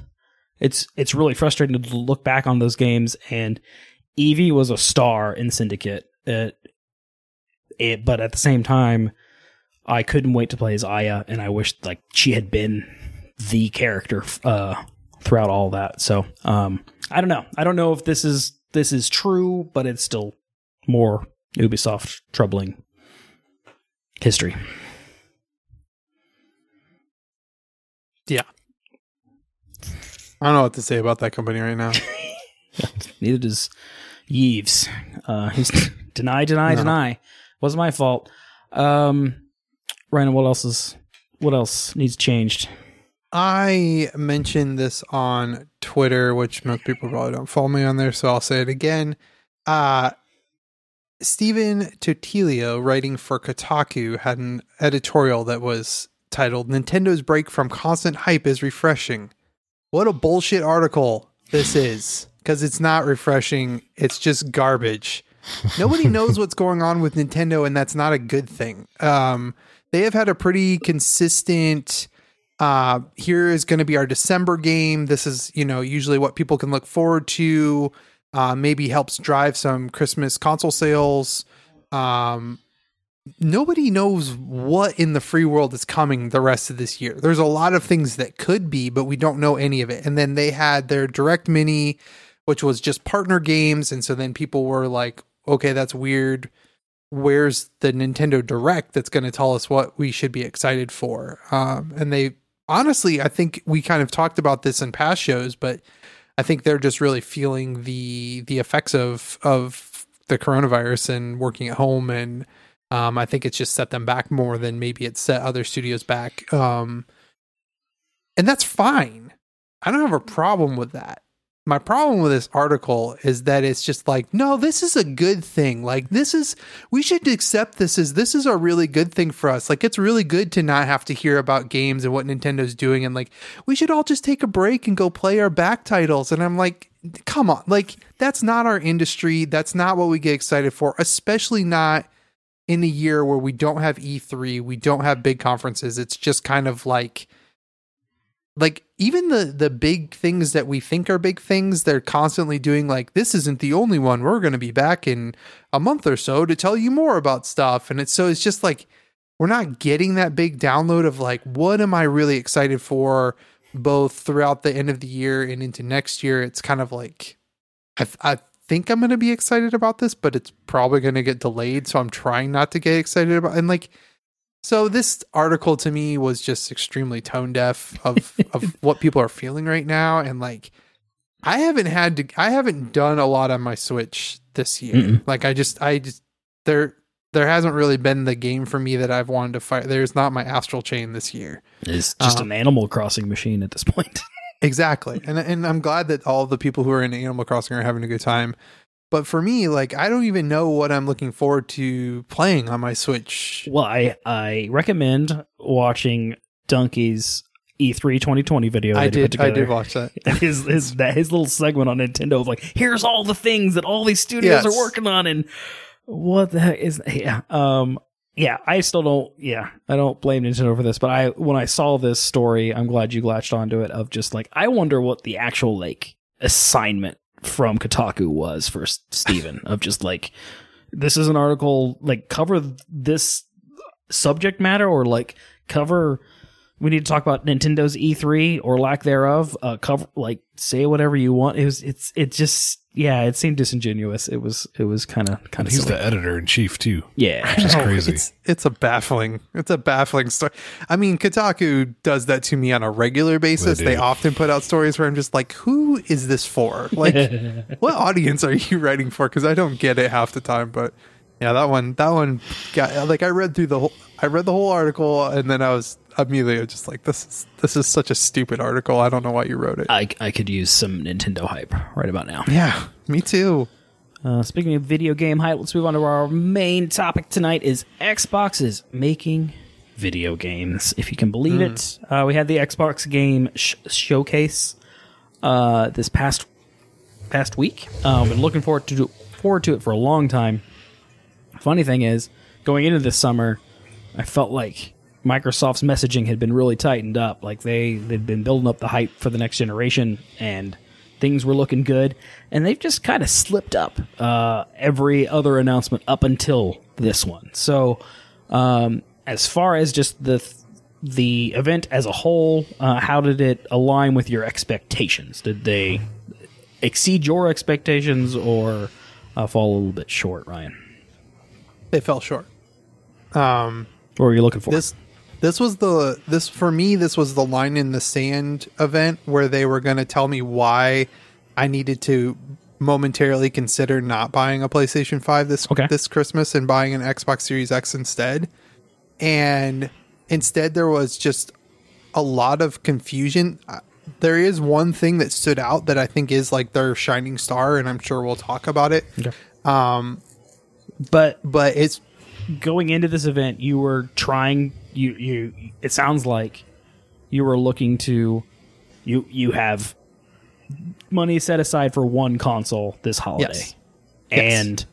it's it's really frustrating to look back on those games. And Evie was a star in Syndicate, uh, it, but at the same time. I couldn't wait to play as Aya, and I wished like she had been the character uh, throughout all that. So um, I don't know. I don't know if this is this is true, but it's still more Ubisoft troubling history. I don't know what to say about that company right now. Neither does Yves. Uh, he's deny, deny, No. deny. Wasn't my fault. Um, Ryan, what else is what else needs changed? I mentioned this on Twitter, which most people probably don't follow me on there, so I'll say it again. Uh Stephen Totilo, writing for Kotaku, had an editorial that was titled Nintendo's break from constant hype is refreshing. What a bullshit article this is. Because it's not refreshing, it's just garbage. Nobody knows what's going on with Nintendo, and that's not a good thing. Um, they have had a pretty consistent uh here is going to be our december game this is you know usually what people can look forward to uh maybe helps drive some christmas console sales um nobody knows what in the free world is coming the rest of this year. There's a lot of things that could be but we don't know any of it. And then they had their direct mini which was just partner games. And so then people were like okay that's weird. Where's the Nintendo Direct that's going to tell us what we should be excited for? Um, and they honestly, I think we kind of talked about this in past shows, but I think they're just really feeling the the effects of of the coronavirus and working at home, and um, I think it's just set them back more than maybe it set other studios back. Um, and that's fine. I don't have a problem with that. My problem with this article is that it's just like no this is a good thing. Like this is we should accept this as this is a really good thing for us. Like it's really good to not have to hear about games and what nintendo's doing. And like we should all just take a break and go play our back titles. And i'm like come on. Like that's not our industry. That's not what we get excited for especially not in a year where we don't have e3 we don't have big conferences it's just kind of like like even the the big things that we think are big things they're constantly doing like this isn't the only one we're going to be back in a month or so to tell you more about stuff. And it's so it's just like we're not getting that big download of like what am i really excited for both throughout the end of the year and into next year. It's kind of like i, I think i'm going to be excited about this but it's probably going to get delayed so i'm trying not to get excited about and like so this article to me was just extremely tone deaf of of what people are feeling right now and like I haven't had to I haven't done a lot on my Switch this year. Mm-mm. Like I just I just there there hasn't really been the game for me that I've wanted to fight. There's not my Astral Chain this year. It's just Um, an Animal Crossing machine at this point. Exactly. And and I'm glad that all the people who are in Animal Crossing are having a good time. But for me, like I don't even know what I'm looking forward to playing on my Switch. well, I I recommend watching Dunkey's E E3 2020 video. I that he put did I did watch that. His his that his little segment on Nintendo of like, here's all the things that all these studios Yes. are working on, and what the heck is yeah um yeah I still don't yeah I don't blame Nintendo for this, but I when I saw this story, I'm glad you latched onto it of just like I wonder what the actual like assignment from Kotaku was for Stephen of just like this is an article like cover this subject matter or like cover we need to talk about Nintendo's E3 or lack thereof. Uh, cover like say whatever you want. It was it's it just yeah. It seemed disingenuous. It was it was kind of kind of he's the editor in chief too. yeah. Which is crazy. It's it's a baffling it's a baffling story. I mean, Kotaku does that to me on a regular basis. They They, often put out stories where I'm just like, who is this for? Like, what audience are you writing for? Because I don't get it half the time. But yeah, that one that one got like I read through the whole I read the whole article and then I was immediately just like, this is this is such a stupid article. I don't know why you wrote it. I I could use some Nintendo hype right about now. yeah, me too. Uh, speaking of video game hype, let's move on to our main topic tonight. Is Xbox is making video games. If you can believe it, uh, we had the Xbox game sh- showcase uh, this past past week. Uh, I've been looking forward to forward to it for a long time. Funny thing is, going into this summer, I felt like Microsoft's messaging had been really tightened up. Like they they'd been building up the hype for the next generation, and things were looking good. And they've just kind of slipped up uh, every other announcement up until this one. So, um, as far as just the the event as a whole, uh, how did it align with your expectations? Did they exceed your expectations or uh, fall a little bit short, Ryan? They fell short. Um, What were you looking for? this this was the this for me this was the line in the sand event where they were going to tell me why I needed to momentarily consider not buying a PlayStation 5 this Okay. this Christmas and buying an Xbox Series X instead. And instead there was just a lot of confusion. There is one thing that stood out that I think is like their shining star and I'm sure we'll talk about it. Um, but But it's going into this event, you were trying. You you. It sounds like you were looking to. You you have money set aside for one console this holiday, Yes. Yes. and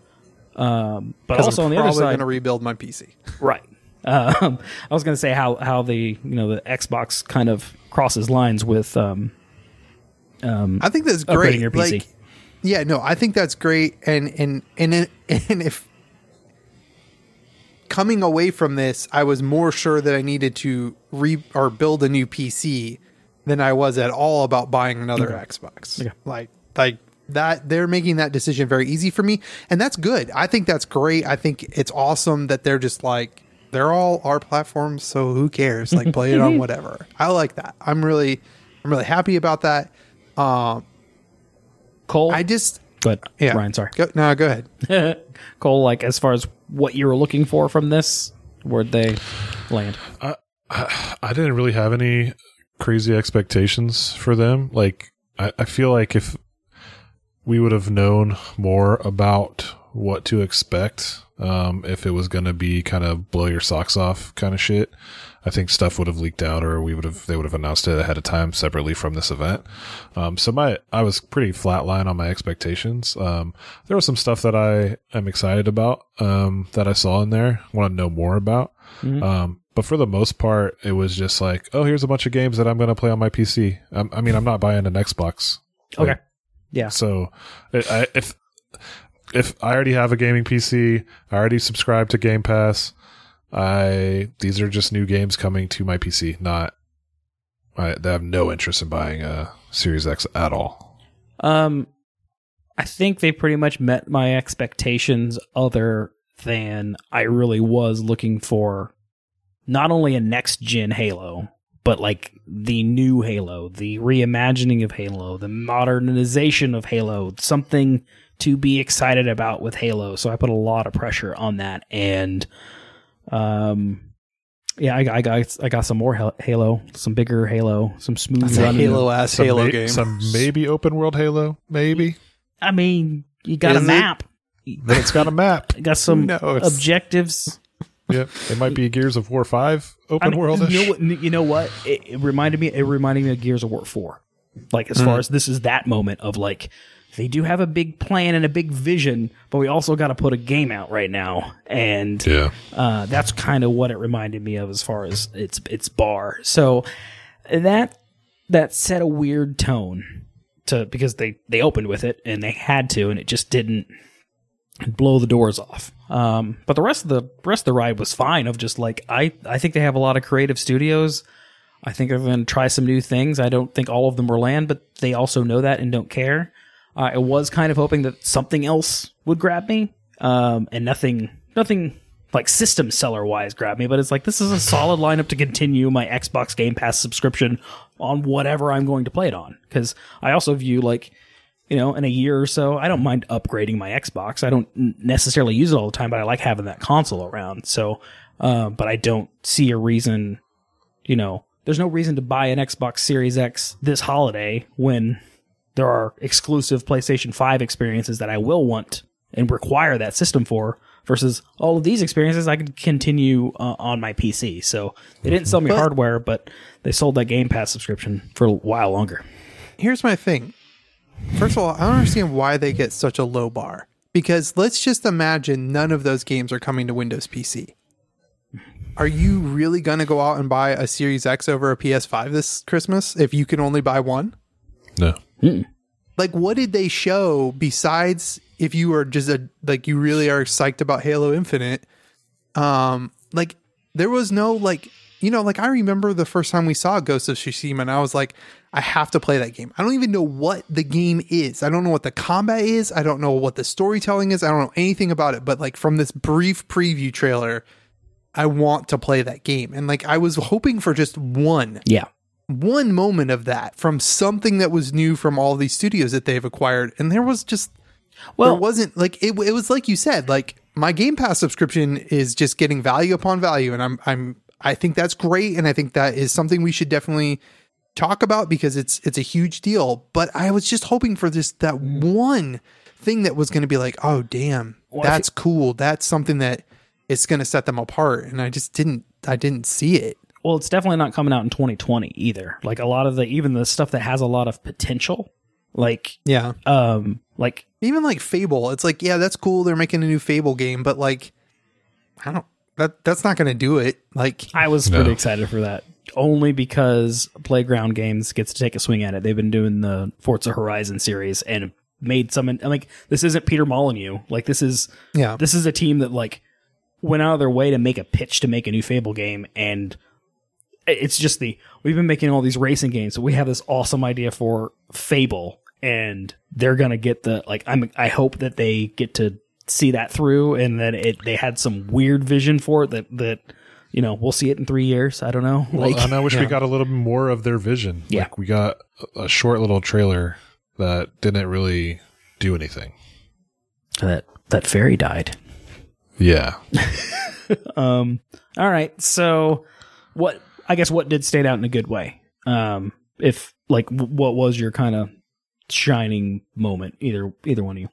um, but 'cause also I'm on the other side, probably side, going to rebuild my PC. Right. Um, I was going to say how how the you know the Xbox kind of crosses lines with um, um I think that's great. your PC. Like, yeah, no, I think that's great. And and and and if coming away from this, I was more sure that I needed to re or build a new PC than I was at all about buying another Xbox. Okay. Like like that they're making that decision very easy for me and that's good. I think that's great. I think it's awesome that they're just like they're all our platforms, so who cares? Like play it on whatever. I like that. I'm really I'm really happy about that. Um Cole. I just but yeah. Ryan, sorry. Go, no, go ahead. Cole, like as far as what you were looking for from this, where'd they land? I didn't really have any crazy expectations for them. Like, I, I feel like if we would have known more about what to expect, um, if it was going to be kind of blow your socks off kind of shit, I think stuff would have leaked out or we would have, they would have announced it ahead of time separately from this event. Um, so my, I was pretty flatline on my expectations. Um, there was some stuff that I am excited about, um, that I saw in there, want to know more about. Um, but for the most part, it was just like, oh, here's a bunch of games that I'm going to play on my PC. i I mean, I'm not buying an Xbox. Okay. Like, Yeah. So I, I- if if I already have a gaming PC, I already subscribe to Game Pass. I these are just new games coming to my PC. Not I, have no interest in buying a Series X at all. Um, I think they pretty much met my expectations, other than I really was looking for not only a next gen Halo, but like the new Halo, the reimagining of Halo, the modernization of Halo, something to be excited about with Halo. So I put a lot of pressure on that, and um. Yeah, I, I got I got some more Halo, some bigger Halo, some smooth That's a. Halo ass Some Halo may- game. Some maybe open world Halo, maybe. I mean, you got Is a it? map. It's got a map. got some knows? objectives. Yep, it might be Gears of War Five I open mean, world. You know what? You know what? It, it reminded me. It reminded me of Gears of War Four. Like as far as this is that moment of like they do have a big plan and a big vision, but we also got to put a game out right now, and Yeah, uh, that's kind of what it reminded me of as far as its its bar. So that that set a weird tone to because they they opened with it and they had to, and it just didn't blow the doors off. Um, but the rest of the rest of the ride was fine. Of just like I I think they have a lot of creative studios. I think they're going to try some new things. I don't think all of them will land, but they also know that and don't care. Uh, I was kind of hoping that something else would grab me, um, and nothing, nothing like system seller wise grab me. But it's like this is a solid lineup to continue my Xbox Game Pass subscription on whatever I'm going to play it on. Because I also view like, you know, in a year or so, I don't mind upgrading my Xbox. I don't necessarily use it all the time, but I like having that console around. So, uh, but I don't see a reason, you know, there's no reason to buy an Xbox Series X this holiday when there are exclusive PlayStation 5 experiences that I will want and require that system for versus all of these experiences I can continue uh, on my PC. So they didn't sell me But- hardware, but they sold that Game Pass subscription for a while longer. Here's my thing. First of all, I don't understand why they get such a low bar. Because let's just imagine none of those games are coming to Windows PC. Are you really going to go out and buy a Series X over a PS5 this Christmas if you can only buy one? no. Like, what did they show besides if you are just a like you really are psyched about Halo Infinite? Um, like there was no like you know like I remember the first time we saw Ghost of Tsushima, and I was like, I have to play that game. I don't even know what the game is. I don't know what the combat is. I don't know what the storytelling is. I don't know anything about it. But like from this brief preview trailer, I want to play that game. And like I was hoping for just one Yeah. One moment of that from something that was new from all these studios that they've acquired and there was just Well, there wasn't like it, it was like you said like my game pass subscription is just getting value upon value and i'm i'm i think that's great and i think that is something we should definitely talk about because it's it's a huge deal but i was just hoping for this that one thing that was going to be like oh damn that's cool. That's something that it's going to set them apart and i just didn't i didn't see it well, it's definitely not coming out in 2020 either. Like a lot of the even the stuff that has a lot of potential, like yeah um, like even like Fable, it's like, yeah, that's cool. They're making a new Fable game, but like, I don't. That that's not going to do it. Like, I was No. pretty excited for that. Only because Playground Games gets to take a swing at it. They've been doing the Forza Horizon series and made some. I'm like, this isn't Peter Molyneux. Like, this is yeah, this is a team that like went out of their way to make a pitch to make a new Fable game, and it's just the we've been making all these racing games, so we have this awesome idea for Fable, and they're gonna get the like. I'm I hope that they get to see that through, and that it they had some weird vision for it that that you know we'll see it in three years. I don't know, Well, like and I wish yeah. we got a little bit more of their vision. Yeah. Like we got a- a short little trailer that didn't really do anything. that that fairy died. Yeah. um all right so what i guess what did stand out in a good way um if like w- what was your kind of shining moment either either one of you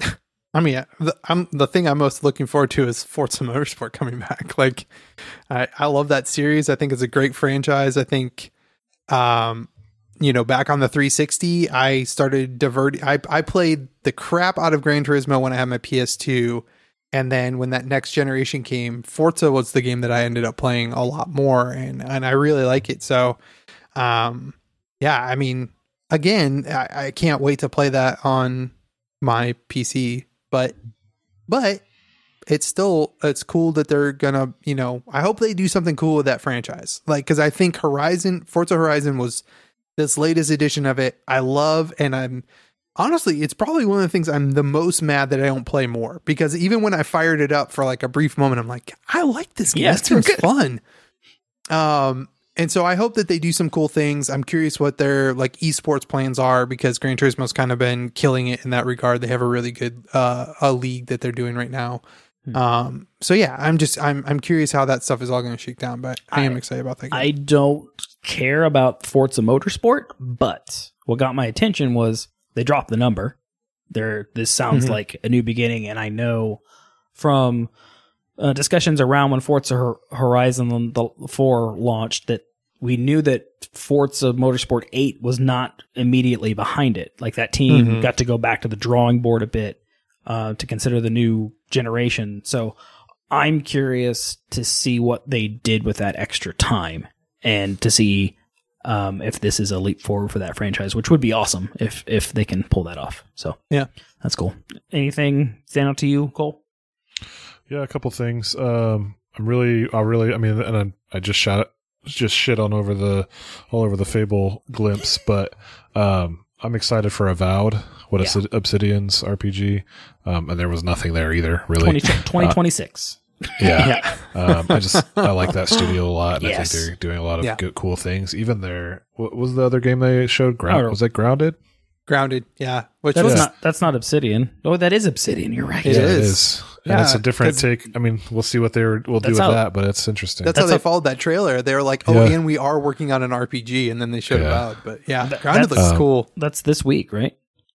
I mean, the, I'm the thing I'm most looking forward to is Forza Motorsport coming back. Like, I I love that series. I think it's a great franchise. I think, um, you know, back on the 360, I started diverting. I I played the crap out of Gran Turismo when I had my PS2. And then when that next generation came, Forza was the game that I ended up playing a lot more, and and I really like it. So, um, yeah, I mean, again, I, I can't wait to play that on my PC. But, but it's still it's cool that they're gonna, you know, I hope they do something cool with that franchise. Like, because I think Horizon, Forza Horizon was this latest edition of it. I love, and I'm honestly, it's probably one of the things I'm the most mad that I don't play more because even when I fired it up for like a brief moment, I'm like, I like this game. Yeah, this seems fun. Um, and so I hope that they do some cool things. I'm curious what their like esports plans are because Gran Turismo's kind of been killing it in that regard. They have a really good uh a league that they're doing right now. Hmm. Um, so yeah, I'm just I'm I'm curious how that stuff is all going to shake down, but I, am excited about that. Game. i don't care about forza motorsport but what got my attention was they dropped the number there this sounds Mhm. like a new beginning and i know from uh, discussions around when Forza Horizon the 4 launched that we knew that Forza Motorsport 8 was not immediately behind it. Like that team Mhm. got to go back to the drawing board a bit uh, to consider the new generation. So I'm curious to see what they did with that extra time and to see um, if this is a leap forward for that franchise, which would be awesome if if they can pull that off. So Yeah. that's cool. Anything stand out to you, Cole? Yeah, a couple things. Um, I'm really, I really, I mean, and I, I just shot, just shit on over the, all over the Fable glimpse, but um, I'm excited for Avowed, what Yeah. it, Obsidian's RPG, um, and there was nothing there either, really. 20, 2026. yeah, um, I just I like that studio a lot, and I think they're doing a lot of Yeah. good, cool things. Even their, what was the other game they showed? Ground, Oh. was that Grounded? Grounded, yeah, which That's was not that's not Obsidian. Oh, that is Obsidian. You're right. It yeah, is. and it's a different take. I mean, we'll see what they will do with how- that, but it's interesting. That's, That's how they a- followed that trailer. They were like, "Oh, Yeah. and we are working on an RPG," and then they showed it out. But yeah, That- Grounded that's- looks Um, cool. That's this week, right?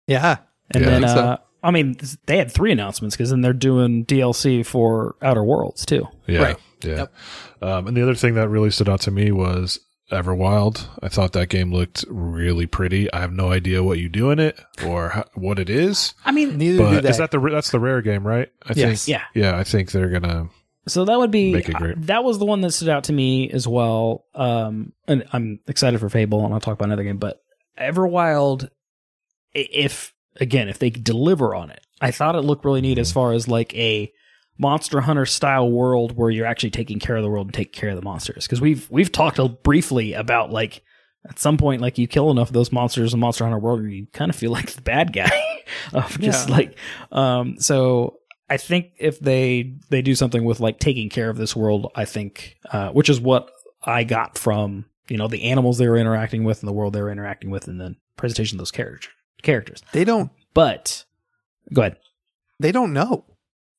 Yeah, And Yeah, I then, think so. uh, I mean, they had three announcements because then they're doing DLC for Outer Worlds too. Yeah. Right. Yeah. Yep. Um, and the other thing that really stood out to me was Everwild. I thought that game looked really pretty. I have no idea what you do in it or how, what it is, I mean, neither do but they. is that the that's the rare game, right? I Yes. think. yeah. Yeah, I think they're gonna. So that would be Make it great. that was the one that stood out to me as well. Um, and I'm excited for Fable, and I'll talk about another game. But Everwild, if again, if they deliver on it, I thought it looked really neat as far as like a Monster Hunter style world where you're actually taking care of the world and taking care of the monsters. Because we've we've talked briefly about like at some point, like you kill enough of those monsters in Monster Hunter World, you kind of feel like the bad guy of just Yeah. like. Um, so I think if they they do something with like taking care of this world, I think, uh, which is what I got from you know the animals they were interacting with and the world they were interacting with, and the presentation of those character characters. They don't But go ahead. they don't know.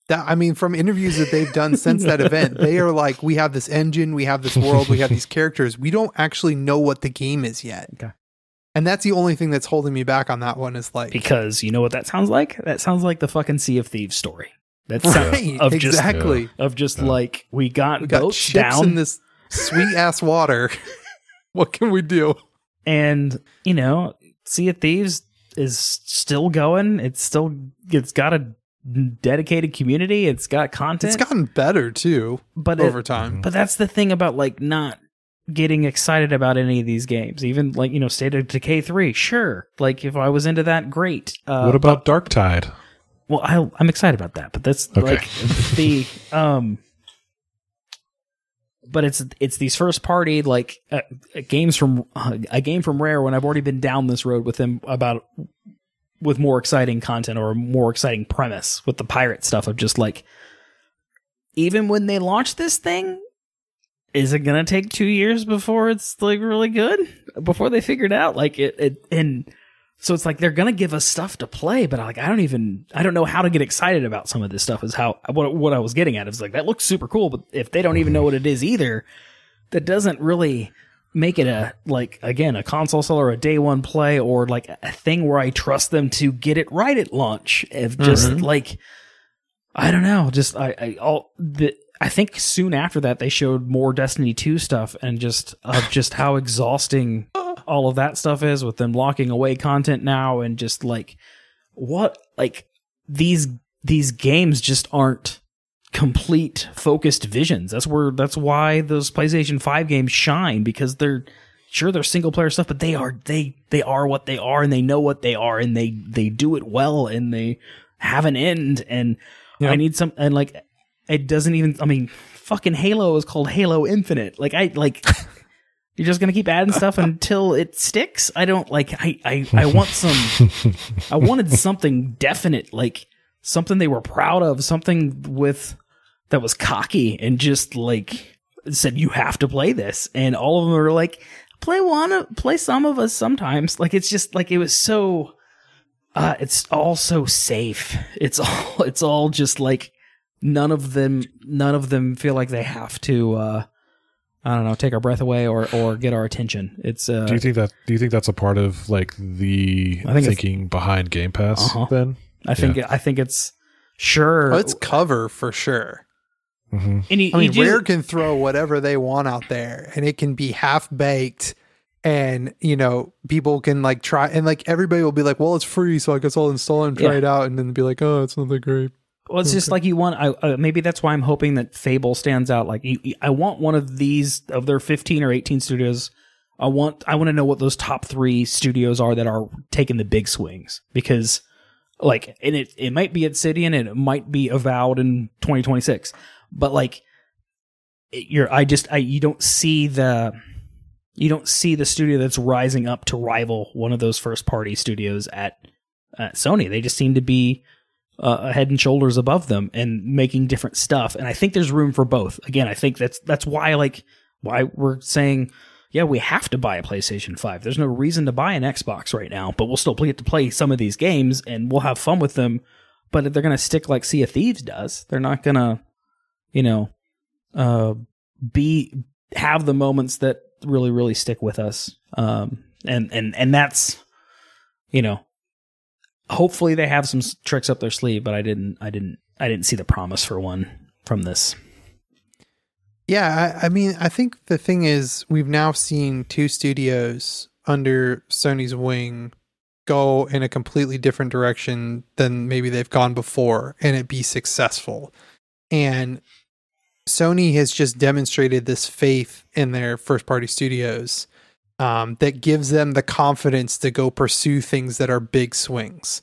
That I mean, from interviews that they've done since that event, they are like, we have this engine, we have this world, we have these characters. We don't actually know what the game is yet. Okay. And that's the only thing that's holding me back on that one is like Because you know what that sounds like? That sounds like the fucking Sea of Thieves story. That's right, of just exactly. of just Yeah. like we got, We got boats down in this sweet ass water. what can we do? and you know sea of thieves is still going it's still it's got a dedicated community it's got content It's gotten better too but it- over time. but that's the thing about like not getting excited about any of these games even like you know state of decay 3 sure like if i was into that great uh what about Dark Tide? well I, i'm excited about that but that's Okay. like the um but it's it's these first party like uh, uh, games from uh, a game from rare when i've already been down this road with them about with more exciting content or more exciting premise with the pirate stuff of just like even when they launch this thing is it gonna take two years before it's like really good? Before they figure it out like it, it and so it's like they're gonna give us stuff to play, but like I don't even I don't know how to get excited about some of this stuff. Is how what what I was getting at. Is like that looks super cool, but if they don't even know what it is either, that doesn't really make it a like again a console seller, a day one play, or like a thing where I trust them to get it right at launch. If just mm-hmm. like I don't know, just I I all the. I think soon after that they showed more Destiny 2 stuff and just of just how exhausting all of that stuff is with them locking away content now and just like what like these these games just aren't complete focused visions. That's where that's why those PlayStation 5 games shine because they're sure they're single player stuff but they are they they are what they are and they know what they are and they they do it well and they have an end and I need some and like it doesn't even I mean fucking Halo is called Halo Infinite. Like I like you're just gonna keep adding stuff until it sticks. I don't like. I I, I want some. I wanted something definite, like something they were proud of, something with that was cocky and just like said you have to play this, and all of them are like play one, play some of us sometimes. Like it's just like it was so. Uh, it's all so safe. It's all. It's all just like none of them. None of them feel like they have to. uh I don't know, take our breath away or or get our attention. It's uh, Do you think that? Do you think that's a part of like the I think thinking behind Game Pass? Uh-huh. Then, I think I think it's sure. Oh, it's cover for sure. hmm and you, I mean, you do- Rare can throw whatever they want out there, and it can be half baked, and you know, people can like try, and like everybody will be like, "Well, it's free, so I guess I'll install it and try Yeah. it out," and then be like, "Oh, it's not that great." Well, it's just like you want. I, uh, maybe that's why I'm hoping that Fable stands out. Like you, you- I want one of these of their 15 or 18 studios. I want. I want to know what those top three studios are that are taking the big swings because, like, and it it might be Obsidian and it might be Avowed in 2026, but like, it- you're. I just. I you don't see the. You don't see the studio that's rising up to rival one of those first party studios at, at Sony. They just seem to be uh, head and shoulders above them and making different stuff. And I think there's room for both. Again, I think that's that's why like why we're saying yeah, we have to buy a PlayStation 5. There's no reason to buy an Xbox right now, but we'll still get to play some of these games and we'll have fun with them. But they're going to stick like Sea of Thieves does, they're not going to, you know, uh, be have the moments that really really stick with us. Um, and and and that's, you know, hopefully they have some tricks up their sleeve. But I didn't, I didn't, I didn't see the promise for one from this. Yeah, I, I mean, I think the thing is, we've now seen two studios under Sony's wing go in a completely different direction than maybe they've gone before and it be successful. And Sony has just demonstrated this faith in their first party studios um, that gives them the confidence to go pursue things that are big swings.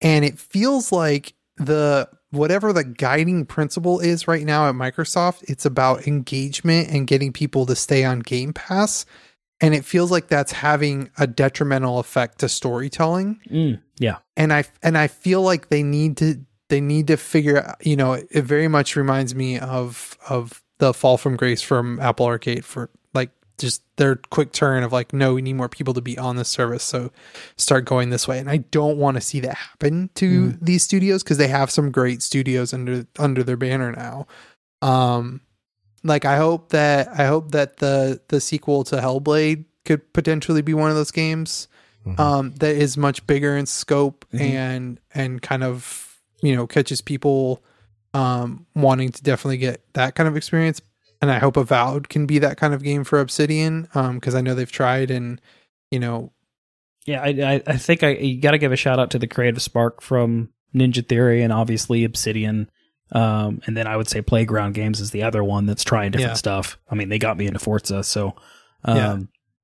And it feels like the whatever the guiding principle is right now at Microsoft, it's about engagement and getting people to stay on Game Pass. And it feels like that's having a detrimental effect to storytelling Mm, yeah, and I and I feel like they need to they need to figure. You know, it very much reminds me of of the fall from grace from Apple Arcade for just their quick turn of like, no, we need more people to be on this service, so start going this way. And I don't want to see that happen to Mm. these studios because they have some great studios under under their banner now. Um, like I hope that I hope that the the sequel to Hellblade could potentially be one of those games Mhm. um, that is much bigger in scope Mhm. and and kind of you know catches people um, wanting to definitely get that kind of experience. And I hope Avowed can be that kind of game for Obsidian because I know they've tried and you know Yeah, I, I, I think I you got to give a shout out to the creative spark from Ninja Theory and obviously Obsidian. Um, and then I would say Playground Games is the other one that's trying different Yeah. stuff. I mean, they got me into Forza, so um, Yeah.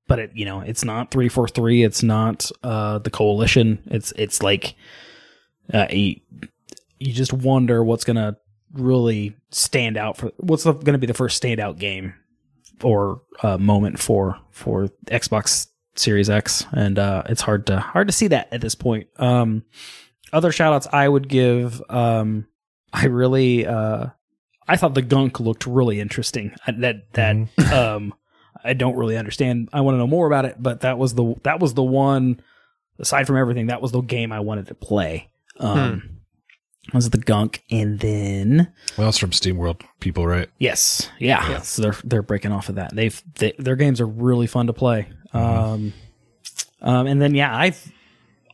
but it you know it's not three four three. It's not uh the Coalition. It's it's like uh, you, you just wonder what's gonna really stand out for what's going to be the first standout game or uh, moment for for Xbox Series X, and uh, it's hard to hard to see that at this point. Um, other shout outs I would give. Um, I really uh, I thought the gunk looked really interesting. I- That that um, I don't really understand. I want to know more about it, but that was the that was the one. Aside from everything, that was the game I wanted to play. Um, Was the gunk, and then Well, it's from SteamWorld people, right? Yes, yeah. Yeah. So they're they're breaking off of that. They've they, their games are really fun to play. Um, um, and then yeah, I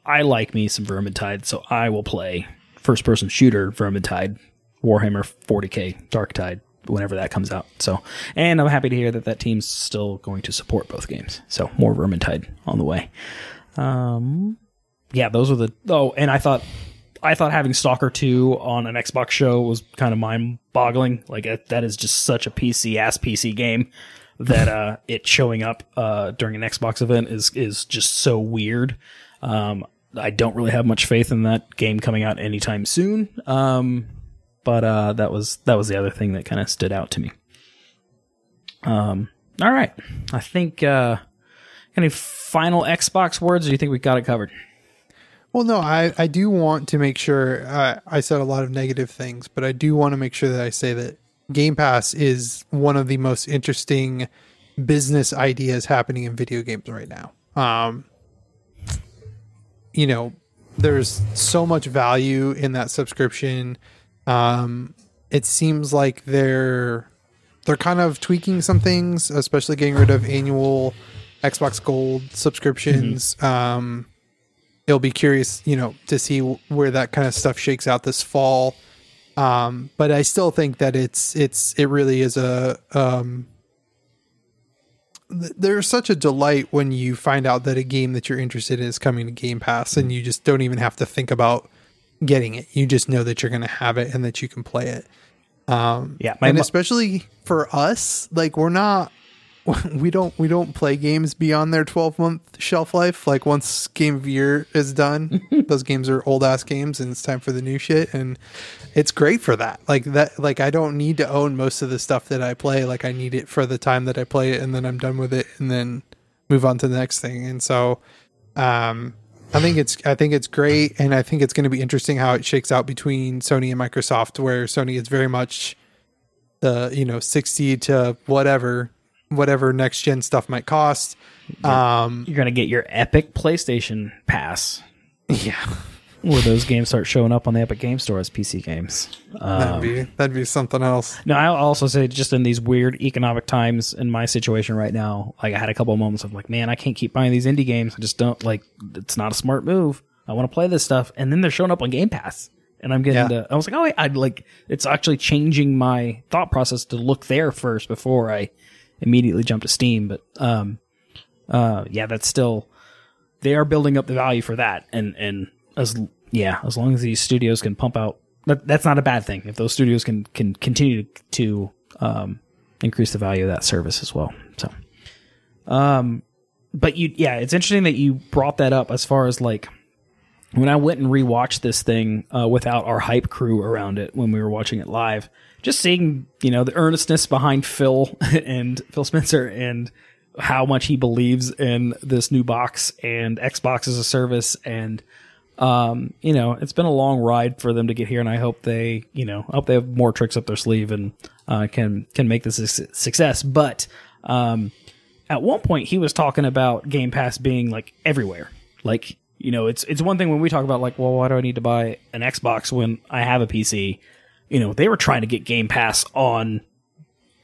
I like me some Vermintide, so I will play first person shooter Vermintide, Warhammer 40k Dark Tide whenever that comes out. So, and I'm happy to hear that that team's still going to support both games. So more Vermintide on the way. Um, yeah, those are the oh, and I thought I thought having Stalker 2 on an Xbox show was kind of mind boggling. Like that, that is just such a PC ass PC game that uh, it showing up uh, during an Xbox event is is just so weird. Um, I don't really have much faith in that game coming out anytime soon. Um, but uh, that was that was the other thing that kind of stood out to me. Um, all right, I think. Uh, any final Xbox words? Or do you think we've got it covered? Well, no, I, I do want to make sure uh, I said a lot of negative things, but I do want to make sure that I say that Game Pass is one of the most interesting business ideas happening in video games right now. Um, you know, there's so much value in that subscription. Um, it seems like they're they're kind of tweaking some things, especially getting rid of annual Xbox Gold subscriptions. Um, it'll be curious, you know, to see where that kind of stuff shakes out this fall. Um, but I still think that it's it's it really is a um, th- there's such a delight when you find out that a game that you're interested in is coming to Game Pass, and you just don't even have to think about getting it. You just know that you're going to have it and that you can play it. Um, Yeah, and mo- especially for us, like we're not we don't we don't play games beyond their 12 month shelf life. Like once game of year is done those games are old ass games and it's time for the new shit. And it's great for that. Like that like i don't need to own most of the stuff that i play. Like i need it for the time that i play it and then i'm done with it and then move on to the next thing. And so um i think it's i think it's great. And i think it's going to be interesting how it shakes out between sony and microsoft where sony is very much the you know 60 to whatever whatever next gen stuff might cost um You're gonna get your Epic PlayStation Pass, yeah where those games start showing up on the Epic Game Store as PC games. that'd Um, be that'd be something else no, I'll also say just in these weird economic times in my situation right now, like I had a couple of moments of like, man, I can't keep buying these indie games. I just don't like. It's not a smart move. I want to play this stuff, and then they're showing up on Game Pass, and I'm getting Yeah. to. I was like, oh, wait, I'd like. It's actually changing my thought process to look there first before I immediately jump to Steam. But um, uh, yeah, that's still they are building up the value for that, and and as yeah, as long as these studios can pump out, that, that's not a bad thing. If those studios can can continue to um, increase the value of that service as well. So, um, but you yeah, it's interesting that you brought that up as far as like when I went and rewatched this thing uh, without our hype crew around it when we were watching it live, just seeing you know the earnestness behind Phil and Phil Spencer and how much he believes in this new box and Xbox as a service and um, you know, it's been a long ride for them to get here, and I hope they, you know, hope they have more tricks up their sleeve and uh, can can make this a success. But um, at one point, he was talking about Game Pass being like everywhere. Like, you know, it's it's one thing when we talk about like, well, why do I need to buy an Xbox when I have a PC? You know, they were trying to get Game Pass on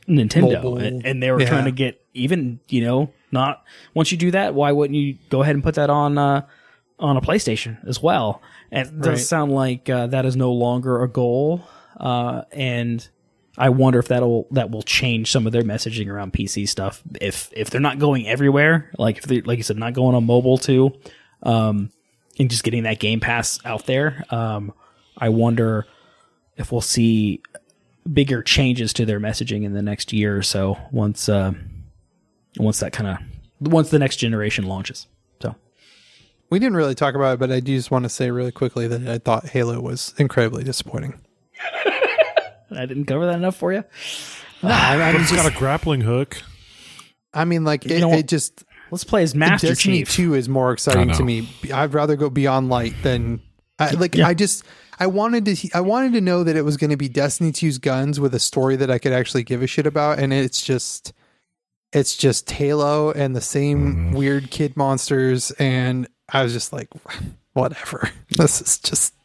Nintendo, and, and they were Yeah. trying to get even, you know, not once you do that, why wouldn't you go ahead and put that on uh, on a PlayStation as well? And it does Right. sound like uh, that is no longer a goal, uh, and I wonder if that'll that will change some of their messaging around PC stuff. If if they're not going everywhere, like if they like you said, not going on mobile too, um, and just getting that Game Pass out there, um, I wonder if we'll see bigger changes to their messaging in the next year or so once uh, once that kind of once the next generation launches. So We didn't really talk about it, but I do just want to say really quickly that I thought Halo was incredibly disappointing. I didn't cover that enough for you. I, But it's got a grappling hook. I mean, like it, know it just Let's play as Master Destiny Chief. Two is more exciting to me. I'd rather go Beyond Light than I, like Yeah. I just I wanted to I wanted to know that it was going to be Destiny 2's guns with a story that I could actually give a shit about, and it's just it's just Halo and the same mm-hmm. weird kid monsters, and I was just like, whatever. This is just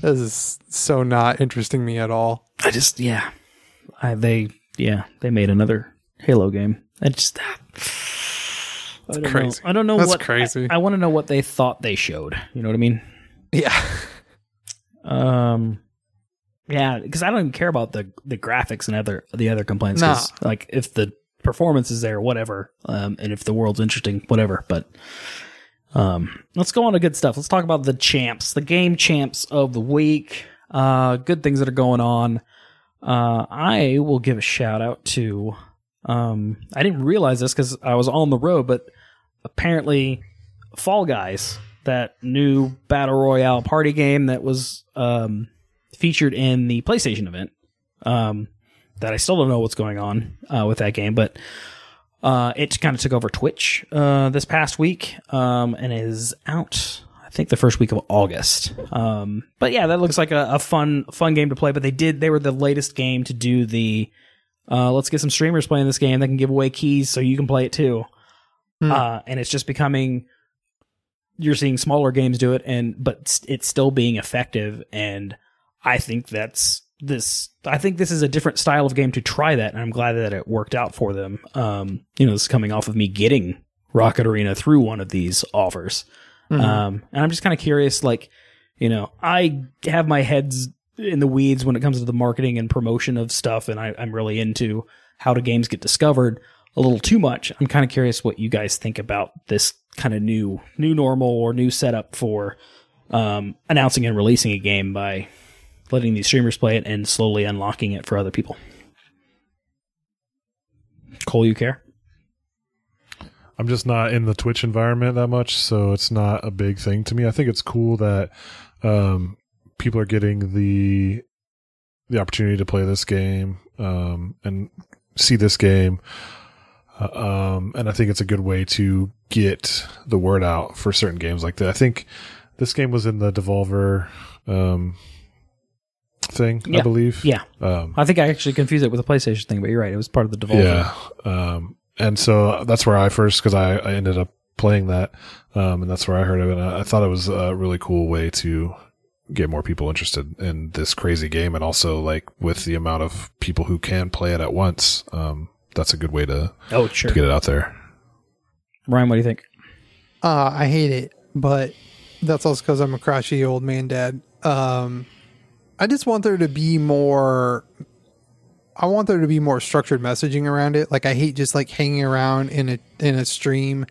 this is so not interesting me at all. I just yeah, I, they yeah they made another Halo game. I just ah, I don't crazy. Know. I don't know That's what crazy. I, want to know what they thought they showed. You know what I mean? Yeah, Um, yeah, because I don't even care about the the graphics and other the other complaints. 'cause, Like if the performance is there, whatever, um, and if the world's interesting, whatever. But um, let's go on to good stuff. Let's talk about the champs, the game champs of the week. Uh, good things that are going on. Uh, I will give a shout out to. Um, I didn't realize this because I was on the road, but apparently, Fall Guys, that new battle royale party game that was um, featured in the PlayStation event. Um, that I still don't know what's going on uh, with that game, but uh, it kind of took over Twitch uh, this past week um, and is out. I think the first week of August. Um, but yeah, that looks like a, a fun fun game to play. But they did they were the latest game to do the uh, let's get some streamers playing this game that can give away keys so you can play it too. Hmm. Uh, and it's just becoming you're seeing smaller games do it and but it's still being effective and I think that's this I think this is a different style of game to try that and I'm glad that it worked out for them. Um, you know, this is coming off of me getting Rocket Arena through one of these offers. Mhm. Um, and I'm just kind of curious, like, you know, I have my heads in the weeds when it comes to the marketing and promotion of stuff, and I, I'm really into how do games get discovered a little too much. I'm kind of curious what you guys think about this kind of new new normal or new setup for um, announcing and releasing a game by letting these streamers play it and slowly unlocking it for other people. Cole, you care? I'm just not in the Twitch environment that much, so it's not a big thing to me. I think it's cool that um, people are getting the the opportunity to play this game um, and see this game, uh, um, and I think it's a good way to get the word out for certain games like that. I think this game was in the Devolver um, thing, I believe. Yeah, Um, I think I actually confused it with a PlayStation thing, but you're right. It was part of the Devolver. yeah. Um, and so that's where I first, cause I, I ended up playing that. Um, and that's where I heard of it. And I, I thought it was a really cool way to get more people interested in this crazy game. And also like with the amount of people who can play it at once. Um, that's a good way to, Oh, sure. to get it out there. Ryan, what do you think? Uh, I hate it, but that's also because I'm a crotchety old man dad. Um, I just want there to be more. I want there to be more structured messaging around it. Like I hate just like hanging around in a in a stream,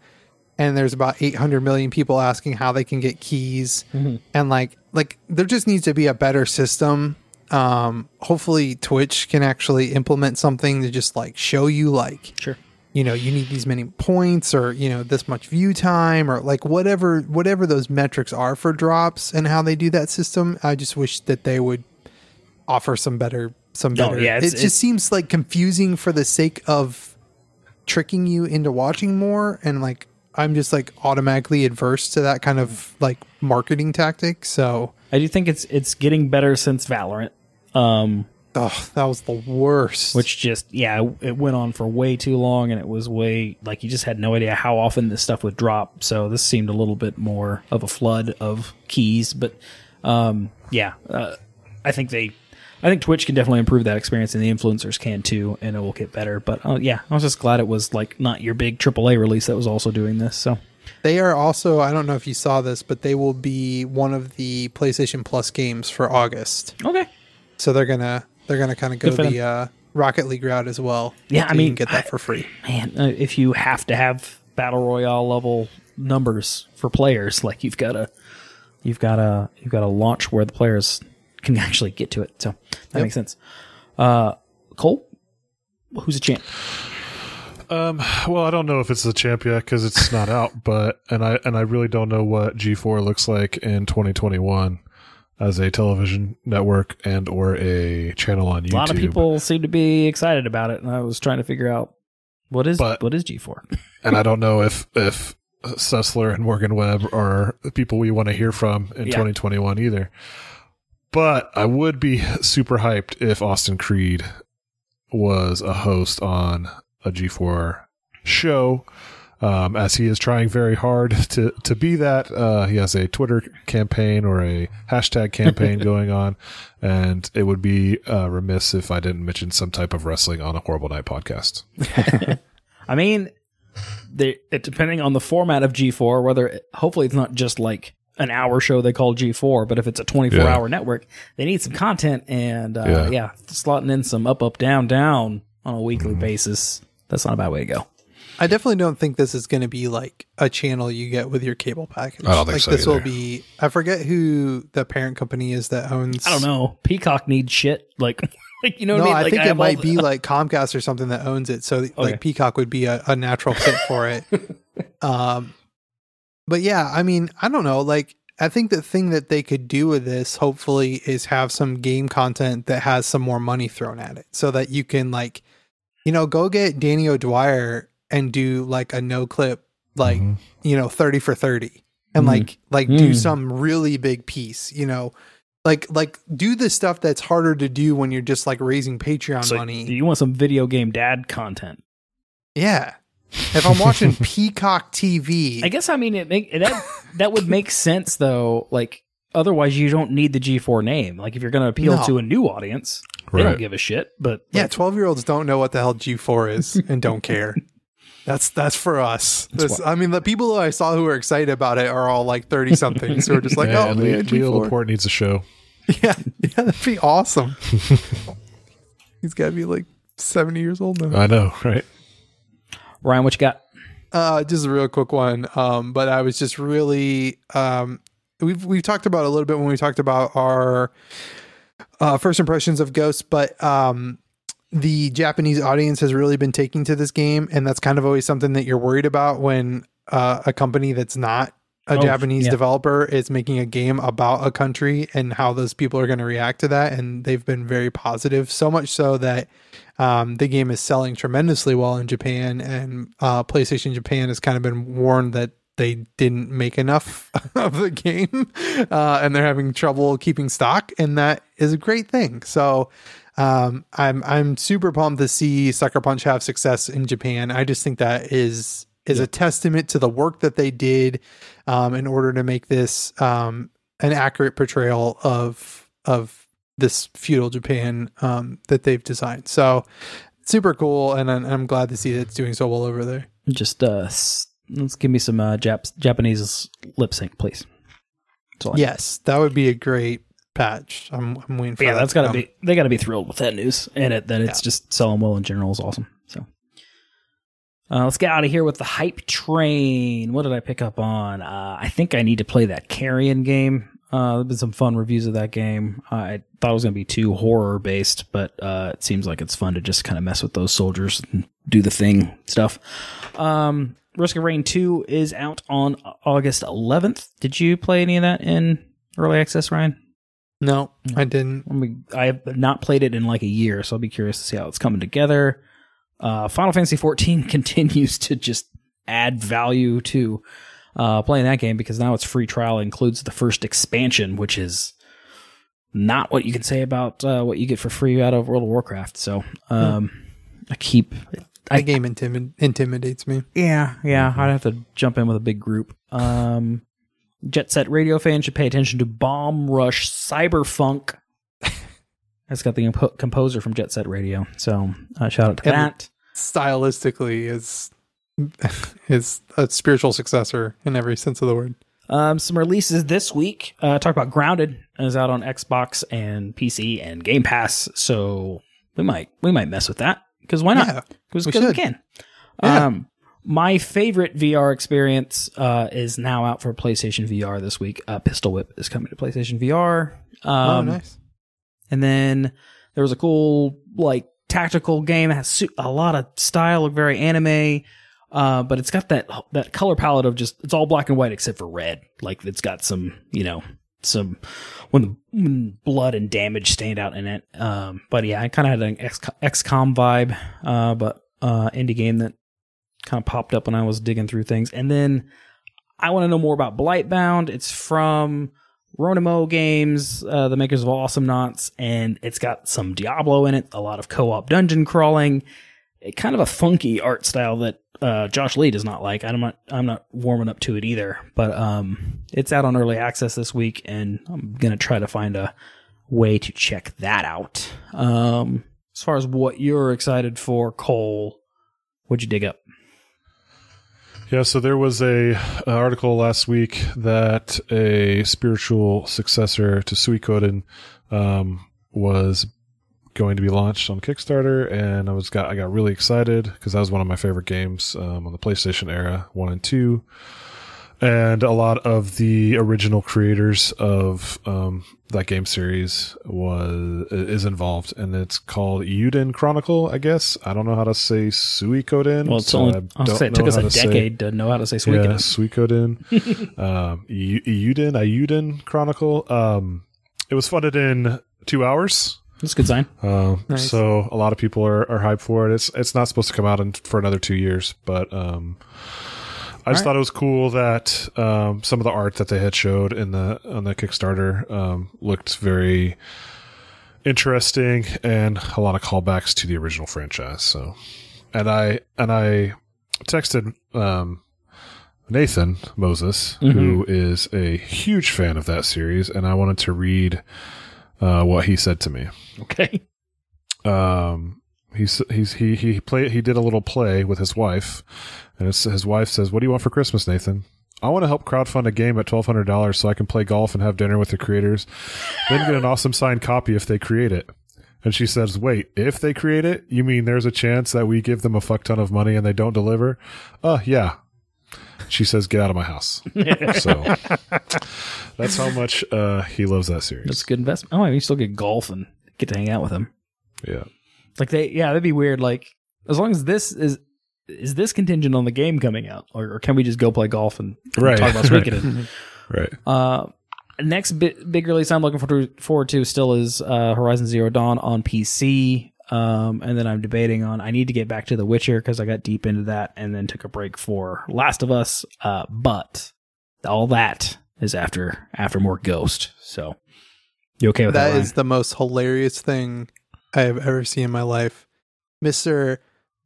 and there's about 800 million people asking how they can get keys, and like like there just needs to be a better system. Um, hopefully Twitch can actually implement something to just like show you like Sure. you know you need these many points or you know this much view time or like whatever whatever those metrics are for drops and how they do that system i just wish that they would offer some better some better yeah, it just seems like confusing for the sake of tricking you into watching more and like I'm just like automatically adverse to that kind of like marketing tactic. So, I do think it's it's getting better since Valorant. Um, oh, that was the worst. which just yeah it went on for way too long and it was way like you just had no idea how often this stuff would drop so this seemed a little bit more of a flood of keys but um yeah uh, i think they i think twitch can definitely improve that experience and the influencers can too and it will get better but uh, yeah i was just glad it was like not your big aaa release that was also doing this so They are also, I don't know if you saw this, but they will be one of the PlayStation Plus games for August. okay So they're gonna they're gonna kind of go the uh, Rocket League route as well. Yeah, I So you mean, can get that I- for free. man, uh, if you have to have battle royale level numbers for players, like you've got to, you've got to, you've got to launch where the players can actually get to it. So that Yep. makes sense. Uh, Cole, who's a champ? Um, well, I don't know if it's the champ yet because it's not out, but and I and I really don't know what G4 looks like in 2021 as a television network and or a channel on YouTube. A lot of people seem to be excited about it, and I was trying to figure out what is But- what is G four. and I don't know if if Sessler and Morgan Webb are the people we want to hear from in Yeah. 2021 either. But I would be super hyped if Austin Creed was a host on a G4 show. Um, as he is trying very hard to to be that, uh, he has a Twitter campaign or a hashtag campaign going on, and it would be uh, remiss if I didn't mention some type of wrestling on a Horrible Night podcast. I mean, they, it, depending on the format of G4, whether hopefully it's not just like an hour show they call G4, but if it's a 24 Yeah. hour network, they need some content and uh, Yeah. yeah. slotting in some up, up, down, down on a weekly Mm-hmm. basis. That's not a bad way to go. I definitely don't think this is going to be like a channel you get with your cable package. I don't think like so this will be. I forget who the parent company is that owns. I don't know. Peacock needs shit. Like, like you know No, what I I, mean? Like, think it have all might the- be like Comcast or something that owns it. So Okay. like Peacock would be a, a natural fit for it. um, but yeah, I mean, I don't know. Like, I think the thing that they could do with this, hopefully, is have some game content that has some more money thrown at it, so that you can like, you know, go get Danny O'Dwyer and do like a Noclip, like Mhm. you know, thirty for thirty, and Mm. like like do Mm. some really big piece, you know. Like, like, do the stuff that's harder to do when you're just like raising Patreon So money. you want some video game dad content? Yeah. If I'm watching Peacock TV, I guess I mean it make that that would make sense though. Like otherwise, you don't need the G4 name. Like if you're going to appeal No. to a new audience, they don't give a shit. But yeah, 12 year olds don't know what the hell G4 is and don't care. That's that's for us. This, I mean, the people who I saw who were excited about it are all like 30 somethings who are just like, yeah, oh, and man, Leo, Leo G4. Laporte needs a show. Yeah, yeah, that'd be awesome. He's got to be like 70 years old now. I know, right? Ryan, what you got? Uh, just a real quick one. Um, but I was just really um, we've we've talked about a little bit when we talked about our uh, first impressions of Ghosts, but um, the Japanese audience has really been taking to this game, and that's kind of always something that you're worried about when uh, a company that's not a Oh, Japanese yeah. developer is making a game about a country and how those people are going to react to that. And they've been very positive, so much so that um, the game is selling tremendously well in Japan, and uh, PlayStation Japan has kind of been warned that they didn't make enough of the game, uh, and they're having trouble keeping stock, and that is a great thing. So. Um, I'm I'm super pumped to see Sucker Punch have success in Japan. I just think that is is a testament to the work that they did um, in order to make this um, an accurate portrayal of of this feudal Japan um, that they've designed. So super cool, and I'm, I'm glad to see that it's doing so well over there. Just uh, let's give me some uh, Jap- Japanese lip sync, please. That's all I need. Yes, that would be a great patch. I'm, I'm waiting for yeah, that that's got to be. They got to be thrilled with that news and it that it's Yeah. just selling well in general is awesome. So. Uh, let's get out of here with the hype train. What did I pick up on? Uh, I think I need to play that Carrion game. Uh, there've been some fun reviews of that game. I thought it was going to be too horror based, but uh, it seems like it's fun to just kind of mess with those soldiers and do the thing stuff. Um, Risk of Rain 2 is out on August 11th. Did you play any of that in early access, Ryan? No, I didn't. I, mean, I have not played it in like a year, so I'll be curious to see how it's coming together. Uh, Final Fantasy 14 continues to just add value to uh, playing that game because now its free trial includes the first expansion, which is not what you can say about uh, what you get for free out of World of Warcraft. So um, I keep. The game intimi- intimidates me. Yeah, yeah. I'd have to jump in with a big group. Um, Jet Set Radio fans should pay attention to Bomb Rush Cyberfunk. That's got the impo- composer from Jet Set Radio. So uh, shout out to And- that. Stylistically, is is a spiritual successor in every sense of the word. Um, some releases this week. Uh, talk about Grounded is out on Xbox and PC and Game Pass. So we might we might mess with that because why not? Yeah, Because we we, can. Yeah. Um, my favorite VR experience uh, is now out for PlayStation VR this week. Uh, Pistol Whip is coming to PlayStation VR. oh, Um, nice. And then there was a cool like tactical game that has a lot of style, look very anime. Uh, but it's got that that color palette of just it's all black and white except for red. Like it's got some you know some when the when blood and damage stand out in it. Um, but yeah, I kind of had an X, XCOM vibe. Uh, but uh, indie game that kind of popped up when I was digging through things. And then I want to know more about Blightbound. It's from Ronimo Games, uh, the makers of Awesomenauts, and it's got some Diablo in it, a lot of co-op dungeon crawling, it, kind of a funky art style that uh, Josh Lee does not like. I'm not I'm not warming up to it either, but um, it's out on early access this week, and I'm gonna try to find a way to check that out. Um, as far as what you're excited for, Cole, what'd you dig up? Yeah, so there was a, a article last week that a spiritual successor to Suikoden um, was going to be launched on Kickstarter, and I was got I got really excited because that was one of my favorite games um, on the PlayStation era, one and two, and a lot of the original creators of um, that game series was is involved, and it's called Eiyuden Chronicle. I guess I don't know how to say Suikoden. Well, it's so only I I'll don't say it took us a to say- decade to know how to say yeah, Suikoden. Suikoden. um, Eu- Eiyuden, Eiyuden Chronicle. Um, it was funded in two hours. That's a good sign. Um, Nice. so a lot of people are, are hyped for it. It's it's not supposed to come out in, for another two years, but um, I just Alright. thought it was cool that um, some of the art that they had showed in the on the Kickstarter um, looked very interesting and a lot of callbacks to the original franchise. So, and I and I texted um, Nathan Moses, who is a huge fan of that series, and I wanted to read uh, what he said to me Okay. um he's he's he he played he did a little play with his wife and his, his wife says what do you want for christmas nathan? I want to help crowdfund a game at $1200 so i can play golf and have dinner with the creators then get an awesome signed copy if they create it. And she says wait if they create it you mean there's a chance that we give them a fuck ton of money and they don't deliver? Uh yeah. She says get out of my house. So that's how much uh he loves that series. That's a good investment. Oh, I mean, you still get golf and get to hang out with him. yeah. Like they, yeah, that'd be weird. Like as long as this is is this contingent on the game coming out, or, or can we just go play golf and Right. talk about Right. Suikoden? right Uh, next bit, big release I'm looking forward to, forward to still is uh, Horizon Zero Dawn on PC. Um, and then I'm debating on I need to get back to The Witcher because I got deep into that and then took a break for Last of Us. Uh, but all that is after after more Ghost. So you okay with that? That Ryan? is the most hilarious thing I have ever seen in my life. Mr.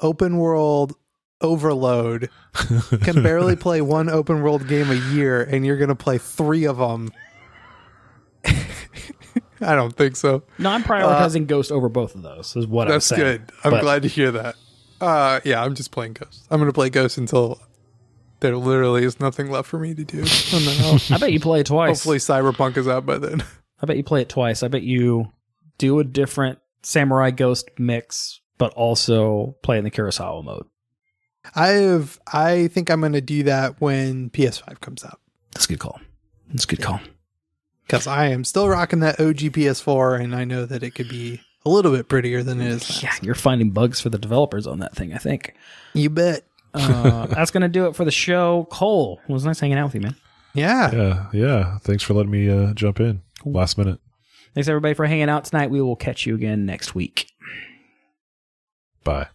Open World Overload can barely play one open world game a year, and you're going to play three of them. I don't think so. no, I'm prioritizing Ghost over both of those. Is what I'm Uh, That's saying. good. I'm But- glad to hear that. Uh, yeah, I'm just playing Ghost. I'm going to play Ghost until there literally is nothing left for me to do. And then I'll, I bet you play it twice. hopefully Cyberpunk is out by then. I bet you play it twice. I bet you do a different Samurai Ghost mix, but also play in the Kurosawa mode. I have. I think I'm going to do that when PS5 comes out That's a good call. That's a good call. because I am still rocking that OG PS4, and I know that it could be a little bit prettier than it is. now. Yeah, you're finding bugs for the developers on that thing, I think. You bet. Uh, that's going to do it for the show. Cole, it was nice hanging out with you, man. Yeah. Yeah, yeah. Thanks for letting me uh, jump in last minute. Thanks, everybody, for hanging out tonight. We will catch you again next week. Bye.